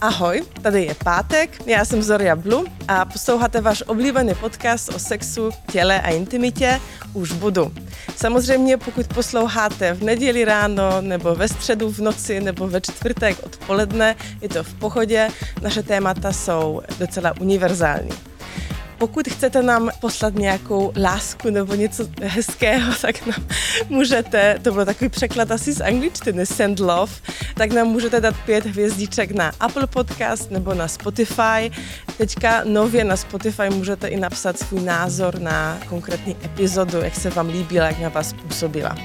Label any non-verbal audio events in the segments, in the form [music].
Ahoj, tady je pátek, já jsem Zoria Blu a posloucháte váš oblíbený podcast o sexu, těle a intimitě Už budu. Samozřejmě pokud posloucháte v neděli ráno, nebo ve středu v noci, nebo ve čtvrtek odpoledne, je to v pohodě, naše témata jsou docela univerzální. Pokud chcete nám poslat nějakou lásku nebo něco hezkého, [laughs] tak nám můžete, to byl takový překlad asi z angličtiny, send love, tak nám můžete dát pět hvězdiček na Apple Podcast nebo na Spotify. Teďka nově na Spotify můžete i napsat svůj názor na konkrétní epizodu, jak se vám líbila, jak na vás působila.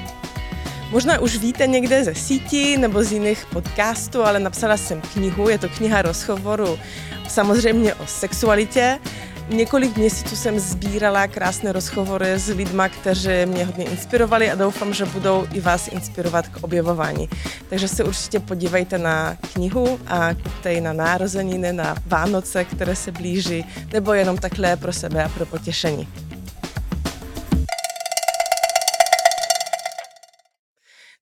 Možná už víte někde ze sítí nebo z jiných podcastů, ale napsala jsem knihu, je to kniha rozhovoru samozřejmě o sexualitě. Několik měsíců jsem sbírala krásné rozhovory s lidmi, kteří mě hodně inspirovali a doufám, že budou i vás inspirovat k objevování. Takže se určitě podívejte na knihu a kupte na nározeniny, na Vánoce, které se blíží, nebo jenom takhle pro sebe a pro potěšení.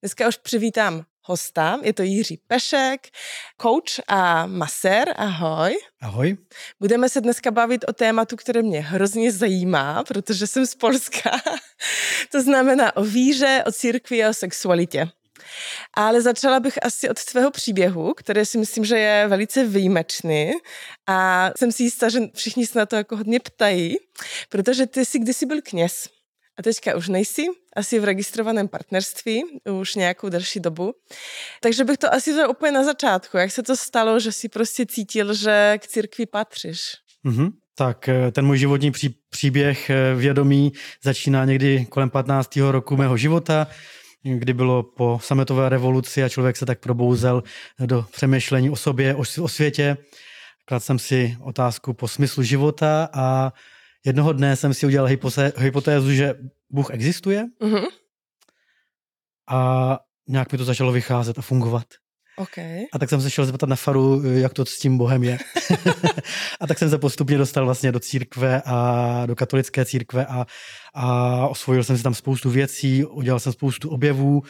Dneska už přivítám hosta, je to Jiří Pešek, coach a masér, ahoj. Ahoj. Budeme se dneska bavit o tématu, které mě hrozně zajímá, protože jsem z Polska. to znamená o víře, o církvi a o sexualitě. Ale začala bych asi od tvého příběhu, který si myslím, že je velice výjimečný a jsem si jistá, že všichni se na to jako hodně ptají, protože ty jsi kdysi byl kněz. A teďka už nejsi, asi v registrovaném partnerství už nějakou delší dobu. Takže bych to asi vzal úplně na začátku. Jak se to stalo, že si prostě cítil, že k církvi patříš? Mm-hmm. Tak eh, ten můj životní pří, příběh eh, vědomí začíná někdy kolem 15. roku mého života, kdy bylo po sametové revoluci a člověk se tak probouzel do přemýšlení o sobě, o, o světě. Kladl jsem si otázku po smyslu života a jednoho dne jsem si udělal hypotézu, že Bůh existuje mm-hmm. a nějak mi to začalo vycházet a fungovat. Okay. A tak jsem se šel zeptat na faru, jak to s tím Bohem je. [laughs] a tak jsem se postupně dostal vlastně do církve a do katolické církve a, a osvojil jsem si tam spoustu věcí, udělal jsem spoustu objevů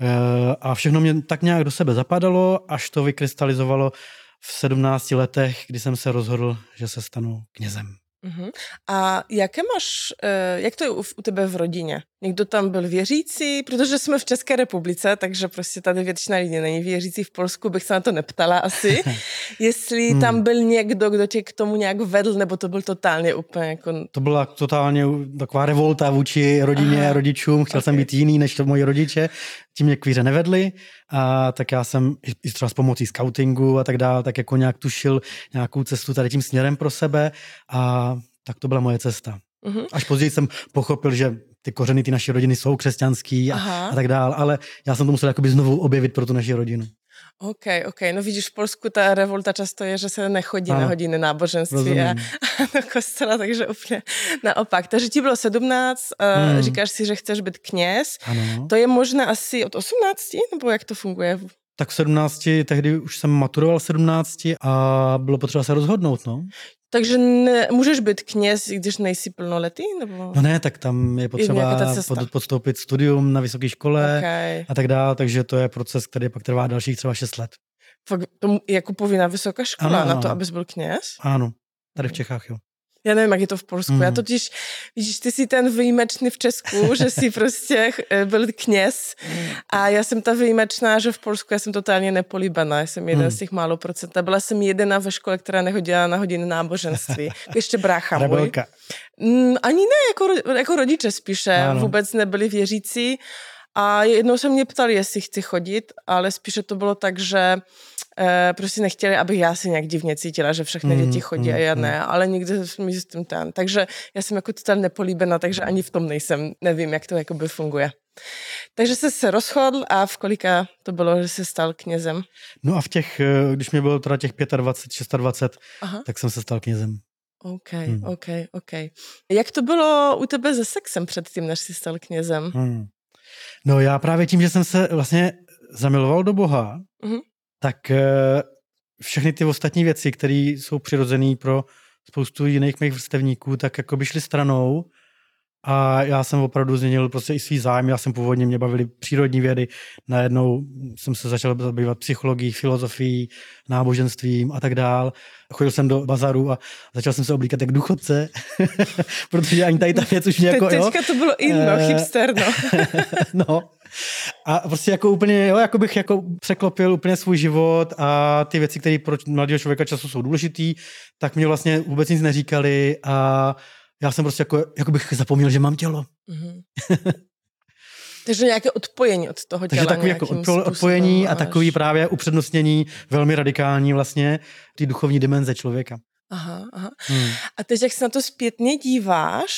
eh, a všechno mě tak nějak do sebe zapadalo, až to vykrystalizovalo v 17 letech, kdy jsem se rozhodl, že se stanu knězem. Uh-huh. A jaké máš, uh, jak to je u, u tebe v rodině? Někdo tam byl věřící? Protože jsme v České republice, takže prostě tady většina lidí není věřící. V Polsku bych se na to neptala asi. [laughs] Jestli hmm. tam byl někdo, kdo tě k tomu nějak vedl, nebo to byl totálně úplně jako... To byla totálně taková revolta vůči rodině, Aha. rodičům. Chtěl okay. jsem být jiný než to moji rodiče. Tím mě kvíře nevedli. A tak já jsem i třeba s pomocí scoutingu a tak dále, tak jako nějak tušil nějakou cestu tady tím směrem pro sebe. A tak to byla moje cesta. Uh-huh. Až později jsem pochopil, že ty kořeny ty naší rodiny jsou křesťanský a, a tak dál, ale já jsem to musel jakoby znovu objevit pro tu naši rodinu. OK, OK. No vidíš, v Polsku ta revolta často je, že se nechodí ano. na hodiny náboženství a, a [laughs] do kostela, takže úplně naopak. Takže ti bylo 17, hmm. říkáš si, že chceš být kněz. Ano. To je možné asi od 18, nebo jak to funguje? Tak v 17, tehdy už jsem maturoval v 17 a bylo potřeba se rozhodnout, no. Takže ne, můžeš být kněz, když nejsi plnoletý? Nebo... No ne, tak tam je potřeba pod, podstoupit studium na vysoké škole okay. a tak dále, takže to je proces, který pak trvá dalších třeba 6 let. Fakt, to jako povinná vysoká škola ano, na to, abys byl kněz? Ano, tady v Čechách, jo. Já nevím, jak je to v Polsku. Mm. Já totiž, vidíš, ty jsi ten výjimečný v Česku, že jsi prostě eh, byl kněz a já jsem ta výjimečná, že v Polsku já jsem totálně nepolíbená. Já jsem jeden mm. z těch málo procent. Byla jsem jediná ve škole, která nehodila na hodiny náboženství. [laughs] Ještě brácha můj. Mm, ani ne, jako, jako rodiče spíše. Ano. Vůbec nebyli věřící. A jednou se mě ptali, jestli chci chodit, ale spíše to bylo tak, že prostě nechtěli, abych já si nějak divně cítila, že všechny mm, děti chodí mm, a já ne, mm. ale nikdy mi s tím ten. Takže já jsem jako total nepolíbená, takže ani v tom nejsem, nevím, jak to jakoby funguje. Takže se se rozhodl a v kolika to bylo, že se stal knězem? No a v těch, eh, když mi bylo teda těch 25, 26, Aha. tak jsem se stal knězem. OK, hmm. OK, OK. Jak to bylo u tebe se sexem předtím, než jsi stal knězem? Hmm. No já právě tím, že jsem se vlastně zamiloval do Boha, mm-hmm. Tak eh, všechny ty ostatní věci, které jsou přirozené pro spoustu jiných mých vrstevníků, tak jako by šly stranou a já jsem opravdu změnil prostě i svý zájem. Já jsem původně, mě bavili přírodní vědy, najednou jsem se začal zabývat psychologií, filozofií, náboženstvím a tak dál. Chodil jsem do bazaru a začal jsem se oblíkat jak důchodce, [laughs] protože ani tady ta věc už mě jako, Te, teďka jo. to bylo inno, Eh, hipster, no. [laughs] no. A prostě jako úplně, jo, jako bych jako překlopil úplně svůj život a ty věci, které pro mladého člověka času jsou důležitý, tak mě vlastně vůbec nic neříkali a já jsem prostě jako, jako bych zapomněl, že mám tělo. Mhm. [laughs] Takže nějaké odpojení od toho těla. Takže takový jako odpo- odpojení a takový právě upřednostnění velmi radikální vlastně ty duchovní dimenze člověka. Aha, aha. Hmm. A teď, jak se na to zpětně díváš,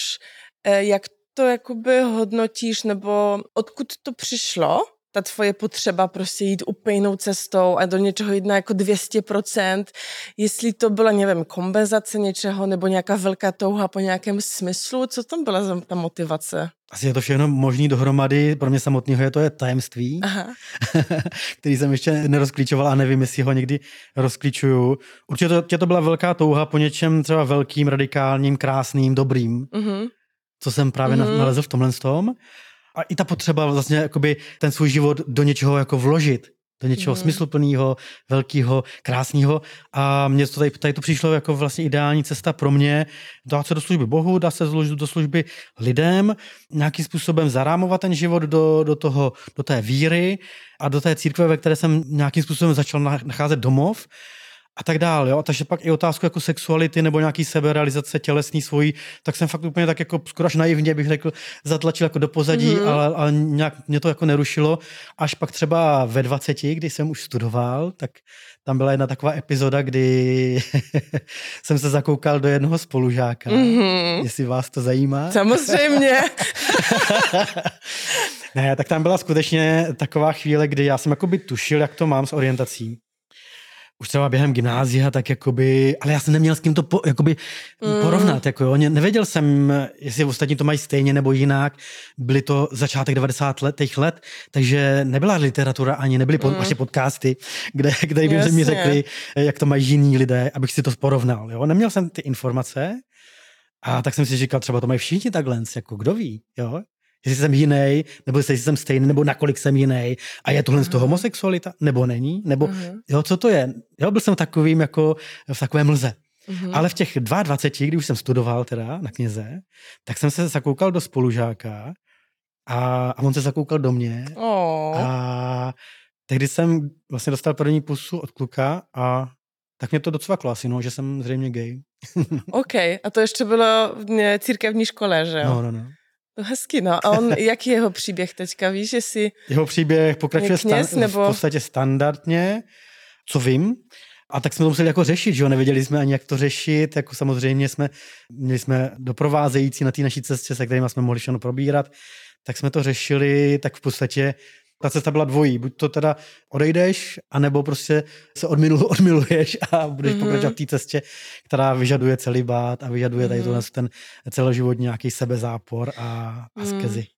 eh, jak to jakoby hodnotíš, nebo odkud to přišlo, ta tvoje potřeba prostě jít úplně jinou cestou a do něčeho jít na jako 200%, jestli to byla, nevím, kompenzace něčeho nebo nějaká velká touha po nějakém smyslu, co tam byla za ta motivace? Asi je to všechno možný dohromady, pro mě samotného je to je tajemství, Aha. [laughs] který jsem ještě nerozklíčoval a nevím, jestli ho někdy rozklíčuju. Určitě to, to byla velká touha po něčem třeba velkým, radikálním, krásným, dobrým, Mhm. Co jsem právě Mhm. mm-hmm. nalezl v tomhle tom. A i ta potřeba vlastně jakoby ten svůj život do něčeho jako vložit, do něčeho mm. smysluplného, velkého, krásného. A mně to tady, tady to přišlo jako vlastně ideální cesta pro mě, dát se do služby Bohu, dát se zložit do služby lidem, nějakým způsobem zarámovat ten život do, do, toho, do té víry a do té církve, ve které jsem nějakým způsobem začal na- nacházet domov a tak dále. Jo? Takže pak i otázku jako sexuality nebo nějaký seberealizace tělesný svojí, tak jsem fakt úplně tak jako skoro až naivně bych řekl, zatlačil jako do pozadí, Mhm. mm-hmm. ale, ale nějak mě to jako nerušilo. Až pak třeba ve 20, kdy jsem už studoval, tak tam byla jedna taková epizoda, kdy [laughs] jsem se zakoukal do jednoho spolužáka. Mhm. Jestli vás to zajímá. Samozřejmě. [laughs] ne, tak tam byla skutečně taková chvíle, kdy já jsem jakoby tušil, jak to mám s orientací. Už třeba během gymnázia, tak jakoby, ale já jsem neměl s kým to po, jakoby Mm. porovnat, jako jo. Ne- Nevěděl jsem, jestli ostatní to mají stejně nebo jinak. Byly to začátek 90 letých let, takže nebyla literatura ani, nebyly pod, Mm. vlastně podcasty, kde, kde by mi řekli, jak to mají jiní lidé, abych si to porovnal, jo. Neměl jsem ty informace a tak jsem si říkal, třeba to mají všichni takhle, jako kdo ví, jo. Jestli jsem jiný, nebo jestli jsem stejný, nebo nakolik jsem jiný. A je tohle z toho Mhm. homosexualita, nebo není? Nebo, Mhm. jo, co to je? Jo, byl jsem takovým jako v takové mlze. Mhm. Ale v těch 22, kdy už jsem studoval teda na kněze, tak jsem se zakoukal do spolužáka a, a on se zakoukal do mě Oh. a tehdy jsem vlastně dostal první pusu od kluka a tak mě to docvaklo asi, no, že jsem zřejmě gay. [laughs] OK, a to ještě bylo v církevní škole, že jo? No, no, no. To hezky, no. A on, [laughs] jaký je jeho příběh teďka, víš, jestli... Jeho příběh pokračuje Je kněz, stan- nebo- v podstatě standardně, co vím. A tak jsme to museli jako řešit, že jo, nevěděli jsme ani, jak to řešit, jako samozřejmě jsme, měli jsme doprovázející na té naší cestě, se kterými jsme mohli všechno probírat, tak jsme to řešili, tak v podstatě ta cesta byla dvojí. Buď to teda odejdeš, anebo prostě se odmilu, [laughs] odmiluješ a budeš Mhm. mm-hmm. pokračovat v té cestě, která vyžaduje celibát a vyžaduje tady Mhm. mm-hmm. ten celoživotní nějaký sebezápor a askezi. Mm.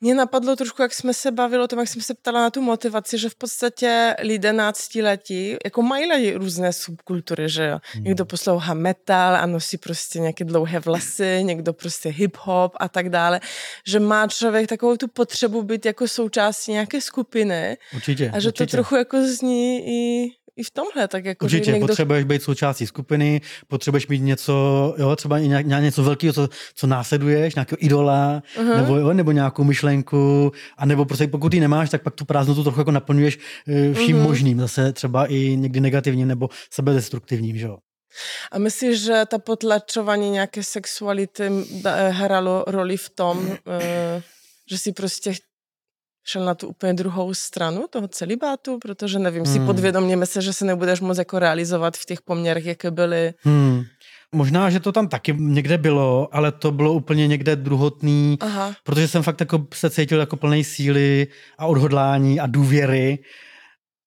Mě napadlo trošku, jak jsme se bavili o tom, jak jsem se ptala na tu motivaci, že v podstatě lidé náctiletí, jako mají lidi různé subkultury, že jo. Hmm. Někdo poslouchá metal a nosí prostě nějaké dlouhé vlasy, někdo prostě hip-hop a tak dále, že má člověk takovou tu potřebu být jako součástí nějaké skupiny Určitě. a že určitě. to trochu jako zní i, i v tomhle, tak jako, Určitě, někdo... potřebuješ být součástí skupiny, potřebuješ mít něco, jo, třeba i nějak, něco velkého, co, co následuješ, nějakého idola, uh-huh. nebo, jo, nebo nějakou myšlenku, a nebo prostě pokud ji nemáš, tak pak tu prázdnotu trochu jako naplňuješ eh, vším uh-huh. možným, zase třeba i někdy negativním nebo sebedestruktivním, že jo. A myslíš, že ta potlačování nějaké sexuality eh, hrálo roli v tom, eh, že si prostě šel na tu úplně druhou stranu toho celibátu, protože nevím, si Hmm. podvědomě myslíš, že se nebudeš moc jako realizovat v těch poměrech, jaké byly. Hmm. Možná, že to tam taky někde bylo, ale to bylo úplně někde druhotný, Aha. protože jsem fakt jako se cítil jako plný síly a odhodlání a důvěry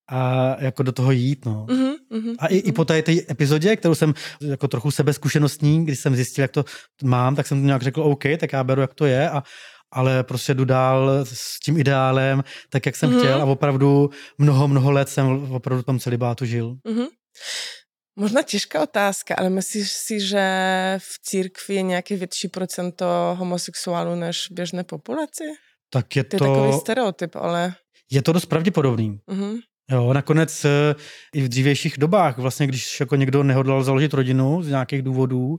a jako do toho jít, no. Mhm, mhm, A i, i po té, té epizodě, kterou jsem jako trochu sebezkušenostní, když jsem zjistil, jak to mám, tak jsem nějak řekl, OK, tak já beru, jak to je, a, ale prostě jdu dál s tím ideálem, tak jak jsem Mhm. mm-hmm. chtěl a opravdu mnoho, mnoho let jsem opravdu v tom celibátu žil. mhm. Možná těžká otázka, ale myslíš si, že v církvi je nějaké větší procento homosexuálů než v běžné populaci? Tak je To to, je takový stereotyp, ale... je to dost pravděpodobný. Uh-huh. Jo, nakonec eh, i v dřívějších dobách, vlastně když jako někdo nehodlal založit rodinu z nějakých důvodů,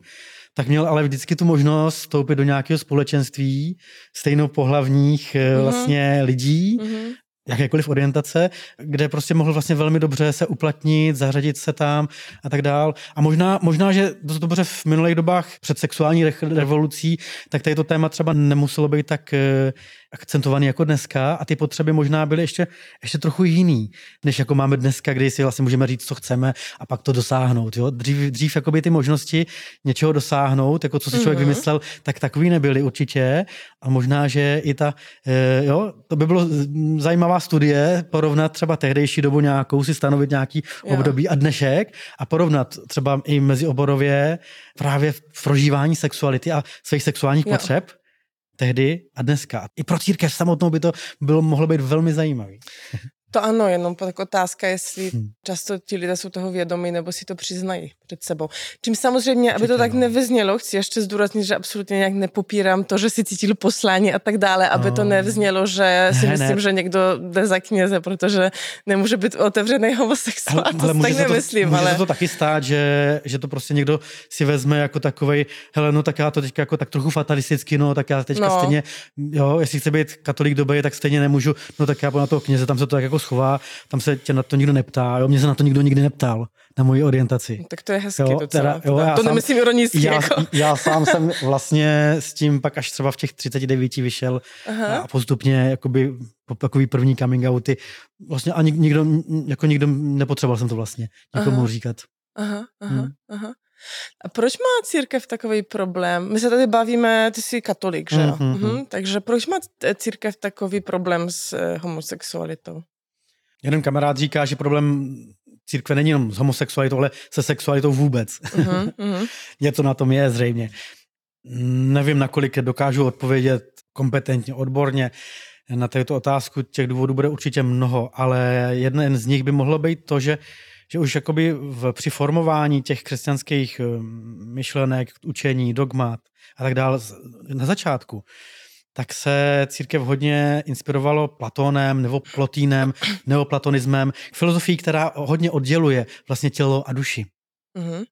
tak měl ale vždycky tu možnost vstoupit do nějakého společenství stejnopohlavních eh, Mhm. vlastně lidí, Uh-huh. jakékoliv orientace, kde prostě mohl vlastně velmi dobře se uplatnit, zařadit se tam a tak dál. A možná, možná že dost dobře v minulých dobách před sexuální re- revolucí, tak tady to téma třeba nemuselo být tak eh, akcentovaný jako dneska a ty potřeby možná byly ještě, ještě trochu jiný, než jako máme dneska, kdy si vlastně můžeme říct, co chceme a pak to dosáhnout. Jo? Dřív, dřív jakoby ty možnosti něčeho dosáhnout, jako co si člověk Mhm. vymyslel, tak takový nebyly určitě a možná, že i ta, eh, jo, to by bylo z- zajímavá studie, porovnat třeba tehdejší dobu nějakou, si stanovit nějaký Jo. období a dnešek a porovnat třeba i mezi oborově právě v prožívání sexuality a svých sexuálních Jo. potřeb tehdy a dneska. I pro církev samotnou by to bylo, mohlo být velmi zajímavý. To ano, jenom tak otázka, jestli Hmm. často ti lidé jsou toho vědomí, nebo si to přiznají před sebou. Čím samozřejmě, aby to tak no. nevyznělo, chci ještě zdůraznit, že absolutně nějak nepopírám to, že si cítil poslání a tak dále, aby to No. nevznělo, že si Ne, myslím, ne. že někdo jde za kněze, protože nemůže být otevřený homosexuál. to si tak se to, nemyslím, může ale... to taky stát, že, že to prostě někdo si vezme jako takovej, hele, no tak já to teďka jako tak trochu fatalisticky, no tak já teďka No. stejně, jo, jestli chci být katolík doby, tak stejně nemůžu, no tak já na toho kněze, tam se to tak jako schová, tam se tě na to nikdo neptá, jo, mě se na to nikdo nikdy neptal, na moji orientaci. Tak to je hezky Jo, docela. teda, jo, já to sám- nemyslím ironicky. Já, jako. [laughs] já sám jsem vlastně s tím pak až třeba v těch 39 vyšel Aha. a postupně jakoby po takový první coming outy, vlastně ani nikdo, jako nikdo nepotřeboval jsem to vlastně nikomu Aha. říkat. Aha, aha, Hmm. aha. A proč má církev takový problém? My se tady bavíme, ty jsi katolik, že jo? Mhm, mhm. Mhm. Takže proč má církev takový problém s eh, homosexualitou? Jeden kamarád říká, že problém církve není jenom s homosexualitou, ale se sexualitou vůbec. Mhm, [laughs] mhm. Něco na tom je zřejmě. Nevím, nakolik dokážu odpovědět kompetentně, odborně. Na této otázku těch důvodů bude určitě mnoho, ale jeden z nich by mohlo být to, že, že už jakoby v, při formování těch křesťanských eh, myšlenek, učení, dogmat a tak dále na začátku, tak se církev hodně inspirovalo Platónem nebo Plotínem, neoplatonismem, filozofií, která hodně odděluje vlastně tělo a duši. Mhm.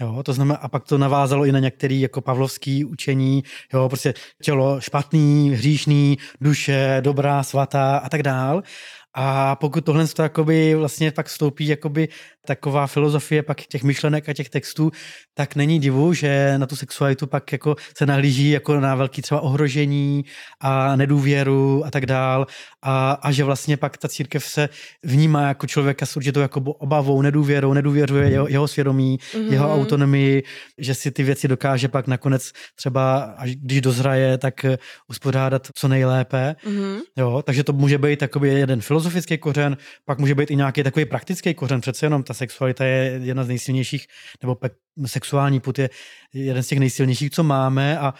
Jo, to znamená, a pak to navázalo i na některé jako pavlovský učení, jo, prostě tělo špatný, hříšný, duše, dobrá, svatá a tak dál. A pokud tohle to jakoby vlastně pak vstoupí jakoby taková filozofie pak těch myšlenek a těch textů, tak není divu, že na tu sexualitu pak jako se nahlíží jako na velký třeba ohrožení a nedůvěru a tak dál. A, a že vlastně pak ta církev se vnímá jako člověka s určitou jako obavou, nedůvěrou, nedůvěřuje jeho, jeho svědomí, Mhm. jeho autonomii, že si ty věci dokáže pak nakonec třeba, až když dozraje, tak uspořádat co nejlépe. Mhm. Jo, takže to může být takový jeden filozofický kořen, pak může být i nějaký takový praktický kořen. Přece jenom ta sexualita je jedna z nejsilnějších, nebo pe- sexuální put je jeden z těch nejsilnějších, co máme a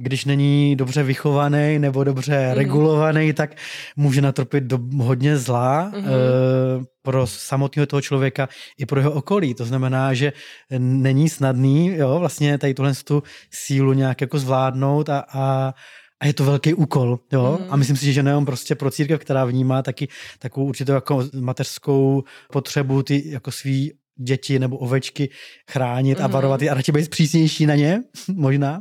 když není dobře vychovaný nebo dobře Mhm. mm. regulovaný, tak může natrpit do hodně zla Mhm. mm. e, pro samotného toho člověka i pro jeho okolí. To znamená, že není snadný jo, vlastně tady tuhle tu sílu nějak jako zvládnout a, a a je to velký úkol, jo. Mm. A myslím si, že nejenom prostě pro církev, která vnímá taky takovou určitou jako mateřskou potřebu ty jako svý děti nebo ovečky chránit mm. a Mhm. varovat je a radši být přísnější na ně, [laughs] možná,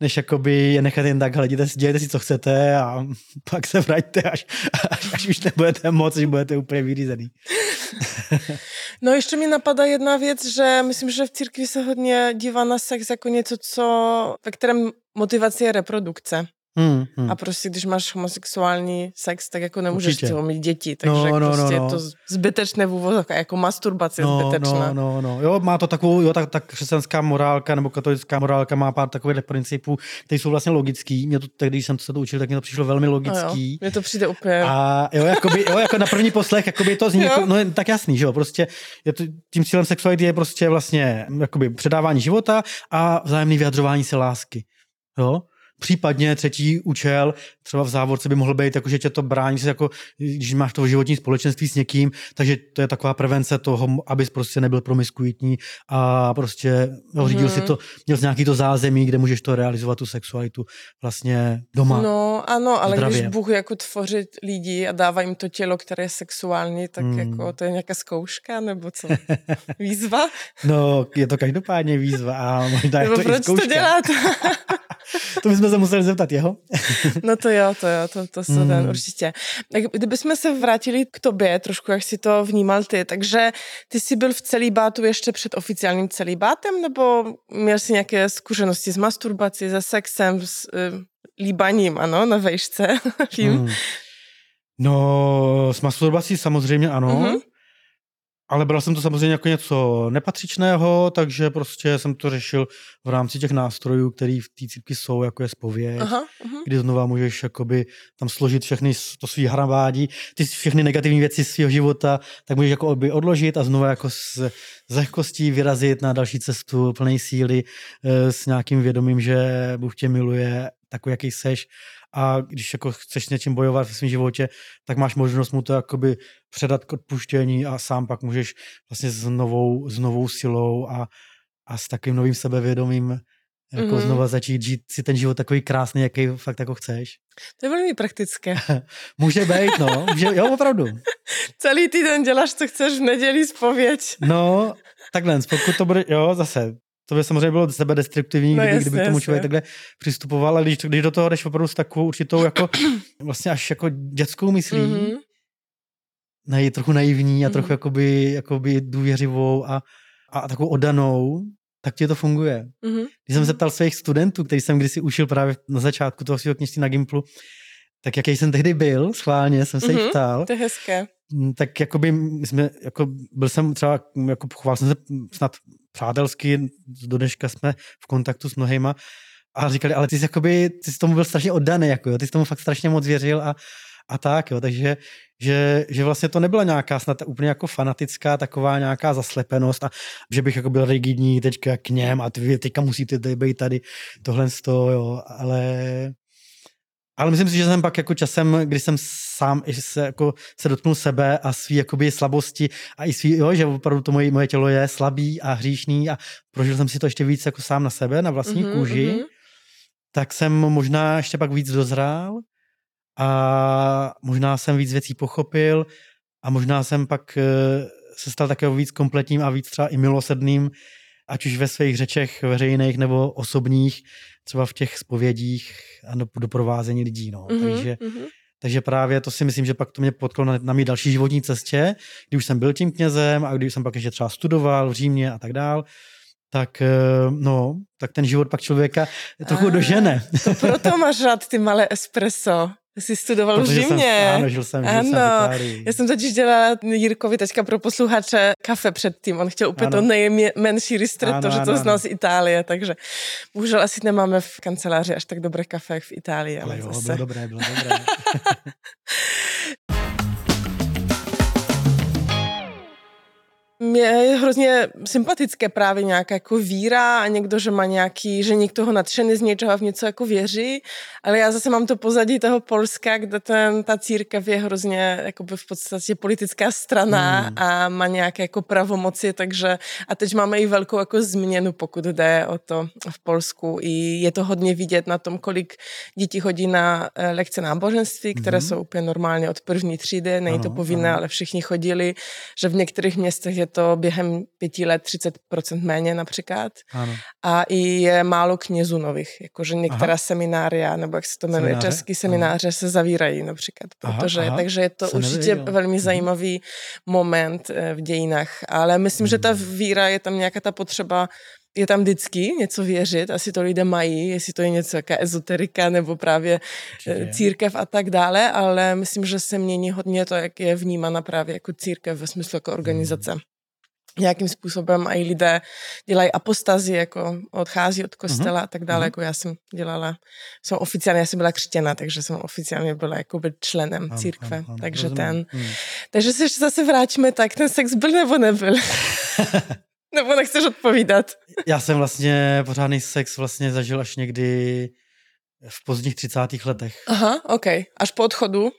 než jakoby je nechat jen tak, hledíte, dějte si, co chcete a [laughs] pak se vraťte, až, až, [laughs] až už nebudete moc, až budete úplně vyřízený. [laughs] No ještě mi napadá jedna věc, že myslím, že v církvi se hodně dívá na sex jako něco, co, ve kterém motivace je reprodukce. Hmm, hmm. A prostě, když máš homosexuální sex, tak jako nemůžeš Určitě. Určitě. mít děti. Takže No, no, no, prostě no. je to zbytečné v úvozovkách, jako masturbace no, zbytečná. no, no, no. Jo, má to takovou, jo, tak, tak křesťanská morálka nebo katolická morálka má pár takových principů, které jsou vlastně logický. Mě to, tak, když jsem se to učil, tak mě to přišlo velmi No jo, logický. mně to přijde úplně... A jo, jakoby, jo, jako na první poslech, jakoby to zní, jako, no tak jasný, že jo, prostě je to, tím cílem sexuality je prostě vlastně jakoby předávání života a vzájemné vyjadřování se lásky, jo. Případně třetí účel, třeba v závodce by mohl být, jako, že tě to brání, jako, když máš to životní společenství s někým, takže to je taková prevence toho, abys prostě nebyl promiskuitní a prostě no, řídil mm-hmm. si Mhm. to, měl jsi nějaký to zázemí, kde můžeš to realizovat, tu sexualitu vlastně doma. No ano, ale Zdravě. když Bůh jako tvoří lidi a dává jim to tělo, které je sexuální, tak Hmm. jako to je nějaká zkouška nebo co? [laughs] Výzva? No, je to každopádně výzva a možná je to i proč to zkouška. děláte? [laughs] To bychom se museli zeptat jeho. [laughs] No to jo, to jo, to, to se Mm. ten určitě. Tak kdybychom se vrátili k tobě, trošku jak si to vnímal ty, takže ty jsi byl v celibátu ještě před oficiálním celibátem, nebo měl jsi nějaké zkušenosti s masturbací, se sexem, s uh, líbaním, ano, na vejšce? [laughs] Hmm. No, s masturbací samozřejmě ano, Mhm. mm-hmm. Ale bral jsem to samozřejmě jako něco nepatřičného, takže prostě jsem to řešil v rámci těch nástrojů, které v té církvi jsou, jako je spověď, Aha, aha. kdy znova můžeš jakoby tam složit všechny to svý hravádí, ty všechny negativní věci z svého života, tak můžeš jako by odložit a znova jako s, s lehkostí vyrazit na další cestu plnej síly eh, s nějakým vědomím, že Bůh tě miluje takový, jaký seš a když jako chceš s něčím bojovat v svém životě, tak máš možnost mu to jakoby předat k odpuštění a sám pak můžeš vlastně s novou, s novou silou a, a s takovým novým sebevědomím jako Mhm. mm-hmm. znova začít žít si ten život takový krásný, jaký fakt jako chceš. To je velmi praktické. [laughs] Může být, no. Může, jo, opravdu. [laughs] Celý týden děláš, co chceš v neděli spověď. No, takhle, pokud to bude, jo, zase, to by samozřejmě bylo sebedestruktivní, No kdyby, jasně, kdyby k tomu člověk takhle přistupoval, ale když, když do toho jdeš opravdu s takovou určitou jako [clears throat] vlastně až jako dětskou myslí, Mhm. mm-hmm. nej, trochu naivní a trochu Mhm. jakoby, jakoby důvěřivou a, a takovou odanou, tak ti to funguje. Mhm. Když jsem se ptal svých studentů, který jsem kdysi učil právě na začátku toho svého kněžství na Gimplu, tak jaký jsem tehdy byl, schválně jsem se jich Mhm. ptal, To je hezké. Tak jakoby jsme, jako byl jsem třeba, jako choval jsem se snad přátelsky, do dneška jsme v kontaktu s mnohýma a říkali, ale ty jsi, jakoby, ty jsi tomu byl strašně oddaný, jako, jo, ty jsi tomu fakt strašně moc věřil a, a tak, jo, takže že, že vlastně to nebyla nějaká snad úplně jako fanatická taková nějaká zaslepenost a že bych jako byl rigidní teďka k něm a ty teďka musíte být tady tohle z toho, jo, ale ale myslím si, že jsem pak jako časem, když jsem sám i se, jako, se dotknul sebe a svý jakoby slabosti a i svý, jo, že opravdu to moje, moje tělo je slabý a hříšný a prožil jsem si to ještě víc jako sám na sebe, na vlastní Mhm, kůži, mhm. tak jsem možná ještě pak víc dozrál a možná jsem víc věcí pochopil a možná jsem pak eh, se stal také víc kompletním a víc třeba i milosedným, ať už ve svých řečech veřejných nebo osobních, třeba v těch spovědích a do, doprovázení lidí. No. Mhm, Takže, mhm. takže právě to si myslím, že pak to mě potklo na, na mý další životní cestě, kdy už jsem byl tím knězem a když jsem pak ještě třeba studoval v Římě a tak dál, tak, eh, no, tak ten život pak člověka trochu dožene. To proto máš rád ty malé espresso. Jsi studoval v Protože Římě. Jsem, ano, žil jsem, žil jsem v Ano, Itálii. Já jsem totiž dělala Jirkovi teďka pro posluchače kafe předtím. On chtěl úplně Ano. to nejmenší ristretto, že to ano, znal z Itálie, takže bohužel asi nemáme v kanceláři až tak dobré kafe jak v Itálii, ale, Ale jo, zase. bylo dobré, bylo dobré. [laughs] Mně je hrozně sympatické právě nějaká jako víra a někdo, že má nějaký, že někdo ho nadšený z něčeho a v něco jako věří, ale já zase mám to pozadí toho Polska, kde ten, ta církev je hrozně jakoby v podstatě politická strana Hmm. a má nějaké jako pravomoci, takže a teď máme i velkou jako změnu, pokud jde o to v Polsku i je to hodně vidět na tom, kolik dětí chodí na eh, lekce náboženství, které Mhm. jsou úplně normálně od první třídy, není to povinné, ano. ale všichni chodili, že v některých městech je to během pěti let 30% méně například. ano. A i je málo knězů nových, jakože některá Aha. seminária, nebo jak se to jmenuje, Semináře? český semináře se zavírají například, Aha, protože, aha. takže je to Jsem určitě nevěděl. velmi Mhm. zajímavý moment eh, v dějinách, ale myslím, že ta víra je tam nějaká ta potřeba je tam vždycky něco věřit, asi to lidé mají, jestli to je něco jaká ezoterika nebo právě eh, Určitě. církev a tak dále, ale myslím, že se mění hodně to, jak je vnímána právě jako církev ve smyslu jako organizace. Nějakým způsobem a i lidé dělají apostazi, jako odchází od kostela a tak dále, mhm. jako já jsem dělala, jsem oficiálně, já jsem byla křtěna, takže jsem oficiálně byla jako členem Ano, církve, ano, ano, takže rozumím. ten, Hmm. takže se zase vrátíme tak, ten sex byl nebo nebyl? [laughs] nebo nechceš odpovídat? Já jsem vlastně pořádný sex vlastně zažil až někdy v pozdních 30. letech. Aha, OK. Až po odchodu?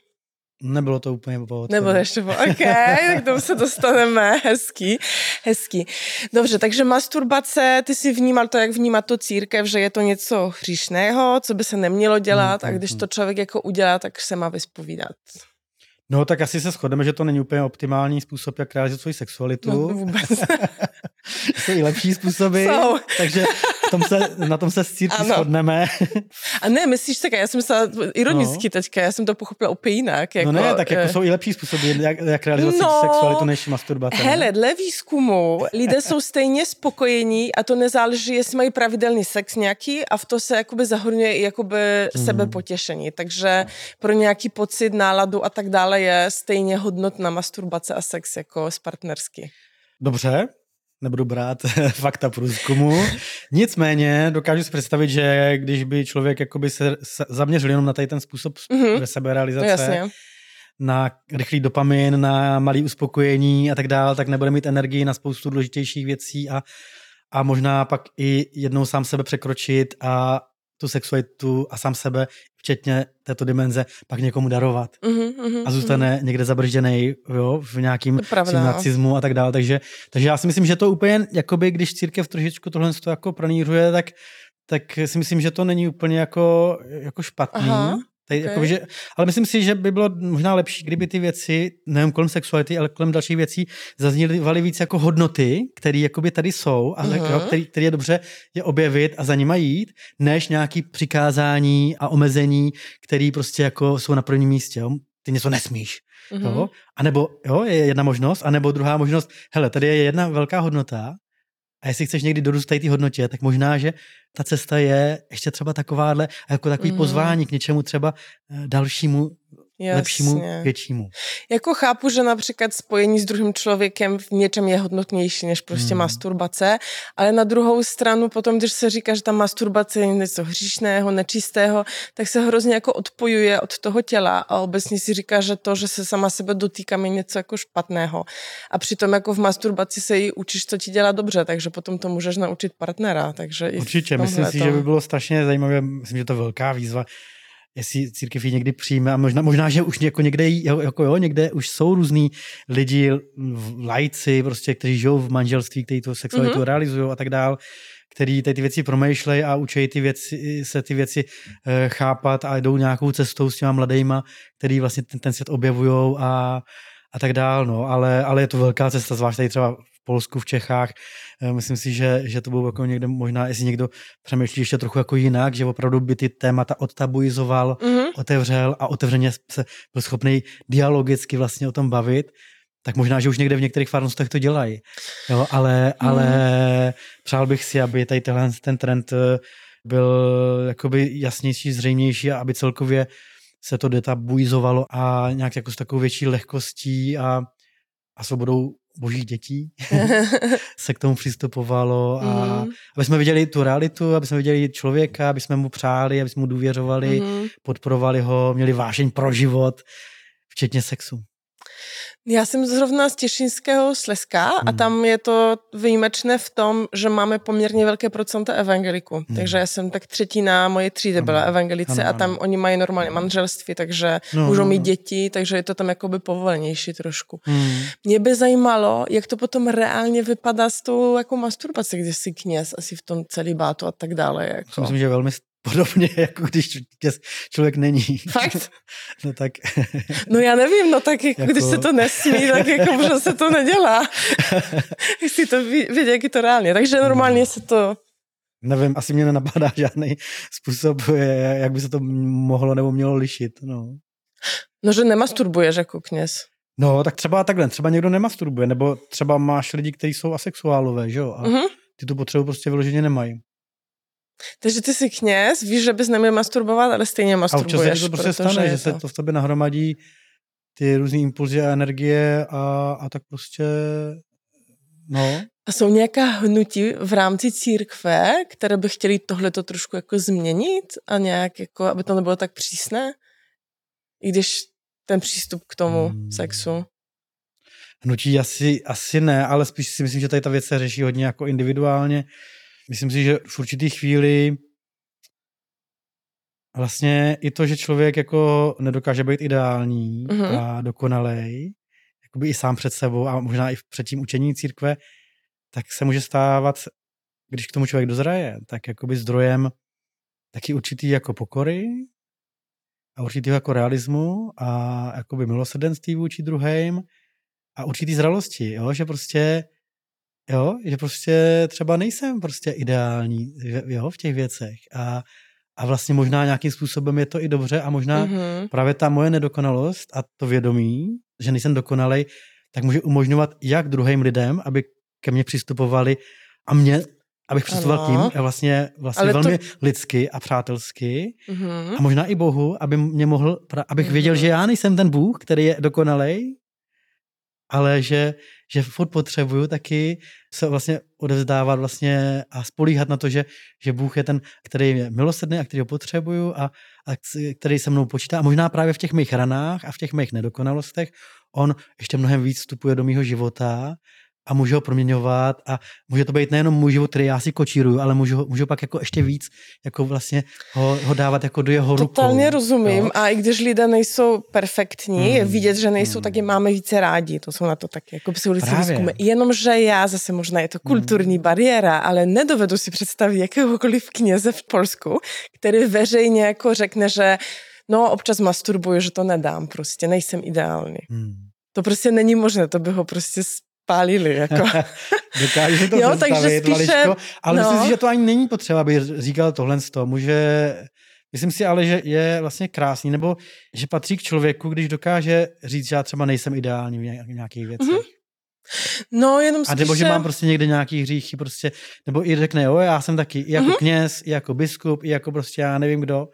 Nebylo to úplně po. Nebo ještě po, OK, tak tomu se dostaneme, [laughs] hezký, hezký. Dobře, takže masturbace, ty si vnímal to, jak vnímá to církev, že je to něco hříšného, co by se nemělo dělat Mm, a mm, když mm. to člověk jako udělá, tak se má vyspovídat. No tak asi se shodneme, že to není úplně optimální způsob, jak realizovat svoji sexualitu. No, vůbec. [laughs] Jsou i lepší způsoby, [laughs] Jsou. takže tom se, na tom se s církví Ano. shodneme. A ne, myslíš tak, já jsem se ironicky No. teďka, já jsem to pochopila úplně jinak. Jako, no ne, tak jako eh, jsou i lepší způsoby, jak, jak realizovat No, sexualitu než masturbace. Hele, dle výzkumu lidé jsou stejně spokojení a to nezáleží, jestli mají pravidelný sex nějaký a v to se jakoby zahrnuje i jakoby Mhm. sebepotěšení. Takže pro nějaký pocit, náladu a tak dále je stejně hodnotná masturbace a sex jako z partnersky. Dobře, nebudu brát [laughs] fakta průzkumu. Nicméně dokážu si představit, že když by člověk jakoby se zaměřil jenom na tady ten způsob Mhm. mm-hmm. No seberealizace, jasně. na rychlý dopamin, na malý uspokojení a tak dále, tak nebude mít energii na spoustu důležitějších věcí a, a možná pak i jednou sám sebe překročit a tu sexualitu a sám sebe, včetně této dimenze, pak někomu darovat. Mhm, mhm, A zůstane někde zabržděný jo, v nějakým no. nacismu a tak dále. Takže, takže já si myslím, že to úplně, jakoby, když církev trošičku tohle to jako pranířuje, tak, tak si myslím, že to není úplně jako, jako špatný. Aha, Tady, ok. jakoby, že, ale myslím si, že by bylo možná lepší, kdyby ty věci, nejen kolem sexuality, ale kolem dalších věcí, zaznívaly víc jako hodnoty, které jakoby tady jsou a Mhm. uh-huh. jo, který, který je dobře je objevit a za nima jít, než nějaký přikázání a omezení, které prostě jako jsou na prvním místě. Jo? Ty něco nesmíš. mhm. Jo? A nebo, jo, je jedna možnost, a nebo druhá možnost, hele, tady je jedna velká hodnota a jestli chceš někdy dorůst tady té hodnotě, tak možná, že ta cesta je ještě třeba takováhle, jako takový mm. pozvání k něčemu třeba eh, dalšímu, Jasně. lepšímu, většímu. Jako chápu, že například spojení s druhým člověkem v něčem je hodnotnější než prostě Hmm. masturbace, ale na druhou stranu potom, když se říká, že ta masturbace je něco hříšného, nečistého, tak se hrozně jako odpojuje od toho těla a obecně si říká, že to, že se sama sebe dotýkám, je něco jako špatného. A přitom jako v masturbaci se jí učíš, co ti dělá dobře, takže potom to můžeš naučit partnera. Takže Určitě, myslím si, že by bylo strašně zajímavé, myslím, že to je velká výzva, jestli církev ji někdy přijme a možná, možná že už jako někde, jako jo, někde už jsou různý lidi, v- lajci, prostě, kteří žijou v manželství, kteří tu sexualitu Mhm. mm-hmm. realizují a tak dál, který tady ty věci promýšlejí a učí ty věci, se ty věci eh, chápat a jdou nějakou cestou s těma mladejma, který vlastně ten, ten svět objevují a, a tak dál, no, ale, ale je to velká cesta, zvlášť tady třeba v Polsku, v Čechách, Eh, Myslím si, že, že to bylo jako někde možná, jestli někdo přemýšlí ještě trochu jako jinak, že opravdu by ty témata odtabuizoval, Mhm. otevřel a otevřeně se byl schopný dialogicky vlastně o tom bavit, tak možná, že už někde v některých farnostech to dělají. Jo, ale, ale přál bych si, aby tady tenhle ten trend eh, byl jakoby jasnější, zřejmější a aby celkově se to detabuizovalo a nějak jako s takovou větší lehkostí a, a svobodou božích dětí [laughs] se k tomu přistupovalo a Mhm. aby jsme viděli tu realitu, aby jsme viděli člověka, aby jsme mu přáli, aby jsme mu důvěřovali, Mhm. podporovali ho, měli vášeň pro život, včetně sexu. Já jsem zrovna z Těšinského Slezska a Hmm. tam je to výjimečné v tom, že máme poměrně velké procento evangeliku. Hmm. Takže já jsem tak třetina moje třídy byla evangelice a tam oni mají normálně manželství, takže No, můžou no, mít no. děti, takže je to tam jakoby povolenější trošku. Hmm. Mě by zajímalo, jak to potom reálně vypadá s tou jako masturbací, když jsi kněz, asi v tom celibátu a tak dále. Jako. myslím, že velmi podobně, [laughs] jako když člověk není. Fakt? [laughs] No tak, No já nevím, no tak jako, Jako- když se to nesmí, tak jako možná [laughs] se to nedělá. Chci to vědět, jak je to reálně. Takže normálně se to... nevím, asi mě nenapadá žádný způsob, jak by se to mohlo nebo mělo lišit. No. No, že nemasturbuješ jako kněz. No, tak třeba takhle, třeba někdo nemasturbuje, nebo třeba máš lidi, kteří jsou asexuálové, že jo? A Mhm. ty tu potřebu prostě vyloženě nemají. Takže ty jsi kněz, víš, že bys neměl masturbovat, ale stejně A občas masturbuješ. se to prostě stane, že se to... to v tobě nahromadí ty různé impulzy a energie a, a tak prostě, no, A jsou nějaká hnutí v rámci církve, které by chtěli tohleto trošku jako změnit a nějak jako, aby to nebylo tak přísné? I když ten přístup k tomu Hmm. sexu. hnutí asi, asi ne, ale spíš si myslím, že tady ta věc se řeší hodně jako individuálně. Myslím si, že v určitý chvíli vlastně i to, že člověk jako nedokáže být ideální Mhm. a dokonalej, jakoby i sám před sebou a možná i před tím učení církve, tak se může stávat, když k tomu člověk dozraje, tak jakoby zdrojem taky určitý jako pokory a určitý jako realismu a jakoby milosrdenství vůči druhým a určitý zralosti, jo? že prostě jo, že prostě třeba nejsem prostě ideální jo, v těch věcech a, a vlastně možná nějakým způsobem je to i dobře a možná Mhm. právě ta moje nedokonalost a to vědomí, že nejsem dokonalej, tak může umožňovat jak druhým lidem, aby ke mně přistupovali a mě, abych přistupoval Ano. k tím vlastně, vlastně Ale to- velmi lidsky a přátelsky Mhm. a možná i Bohu, aby mě mohl, abych věděl, Mhm. že já nejsem ten Bůh, který je dokonalej, ale že, že furt potřebuju taky se vlastně odevzdávat vlastně a spolíhat na to, že, že Bůh je ten, který je milosrdný a který ho potřebuju a, a který se mnou počítá. A možná právě v těch mých ranách a v těch mých nedokonalostech on ještě mnohem víc vstupuje do mého života a může ho proměňovat a může to být nejenom můj život, který já si kočíruju, ale můžu, můžu pak jako ještě víc jako vlastně ho, ho dávat jako do jeho rukou. Totálně rozumím. jo. A i když lidé nejsou perfektní, je Mm, vidět, že nejsou, mm. tak je máme více rádi. To jsou na to taky jako psychologické výzkumy. Jenomže já zase možná je to kulturní bariéra, ale nedovedu si představit jakéhokoliv kněze v Polsku, který veřejně jako řekne, že no občas masturbuju, že to nedám prostě, nejsem ideální. Hmm. To prostě není možné, to by ho prostě spálili. Jako. [laughs] Dokáže to Jo, takže spíše- maličko, ale no. myslím si, že to ani není potřeba, aby říkal tohle z toho. Může, myslím si ale, že je vlastně krásný, nebo že patří k člověku, když dokáže říct, že já třeba nejsem ideální v nějak- v nějakých věcech. Mhm. No, jenom A spíše... nebo že mám prostě někde nějaký hříchy, prostě, nebo i řekne, jo, já jsem taky i jako Mhm. kněz, i jako biskup, i jako prostě já nevím kdo,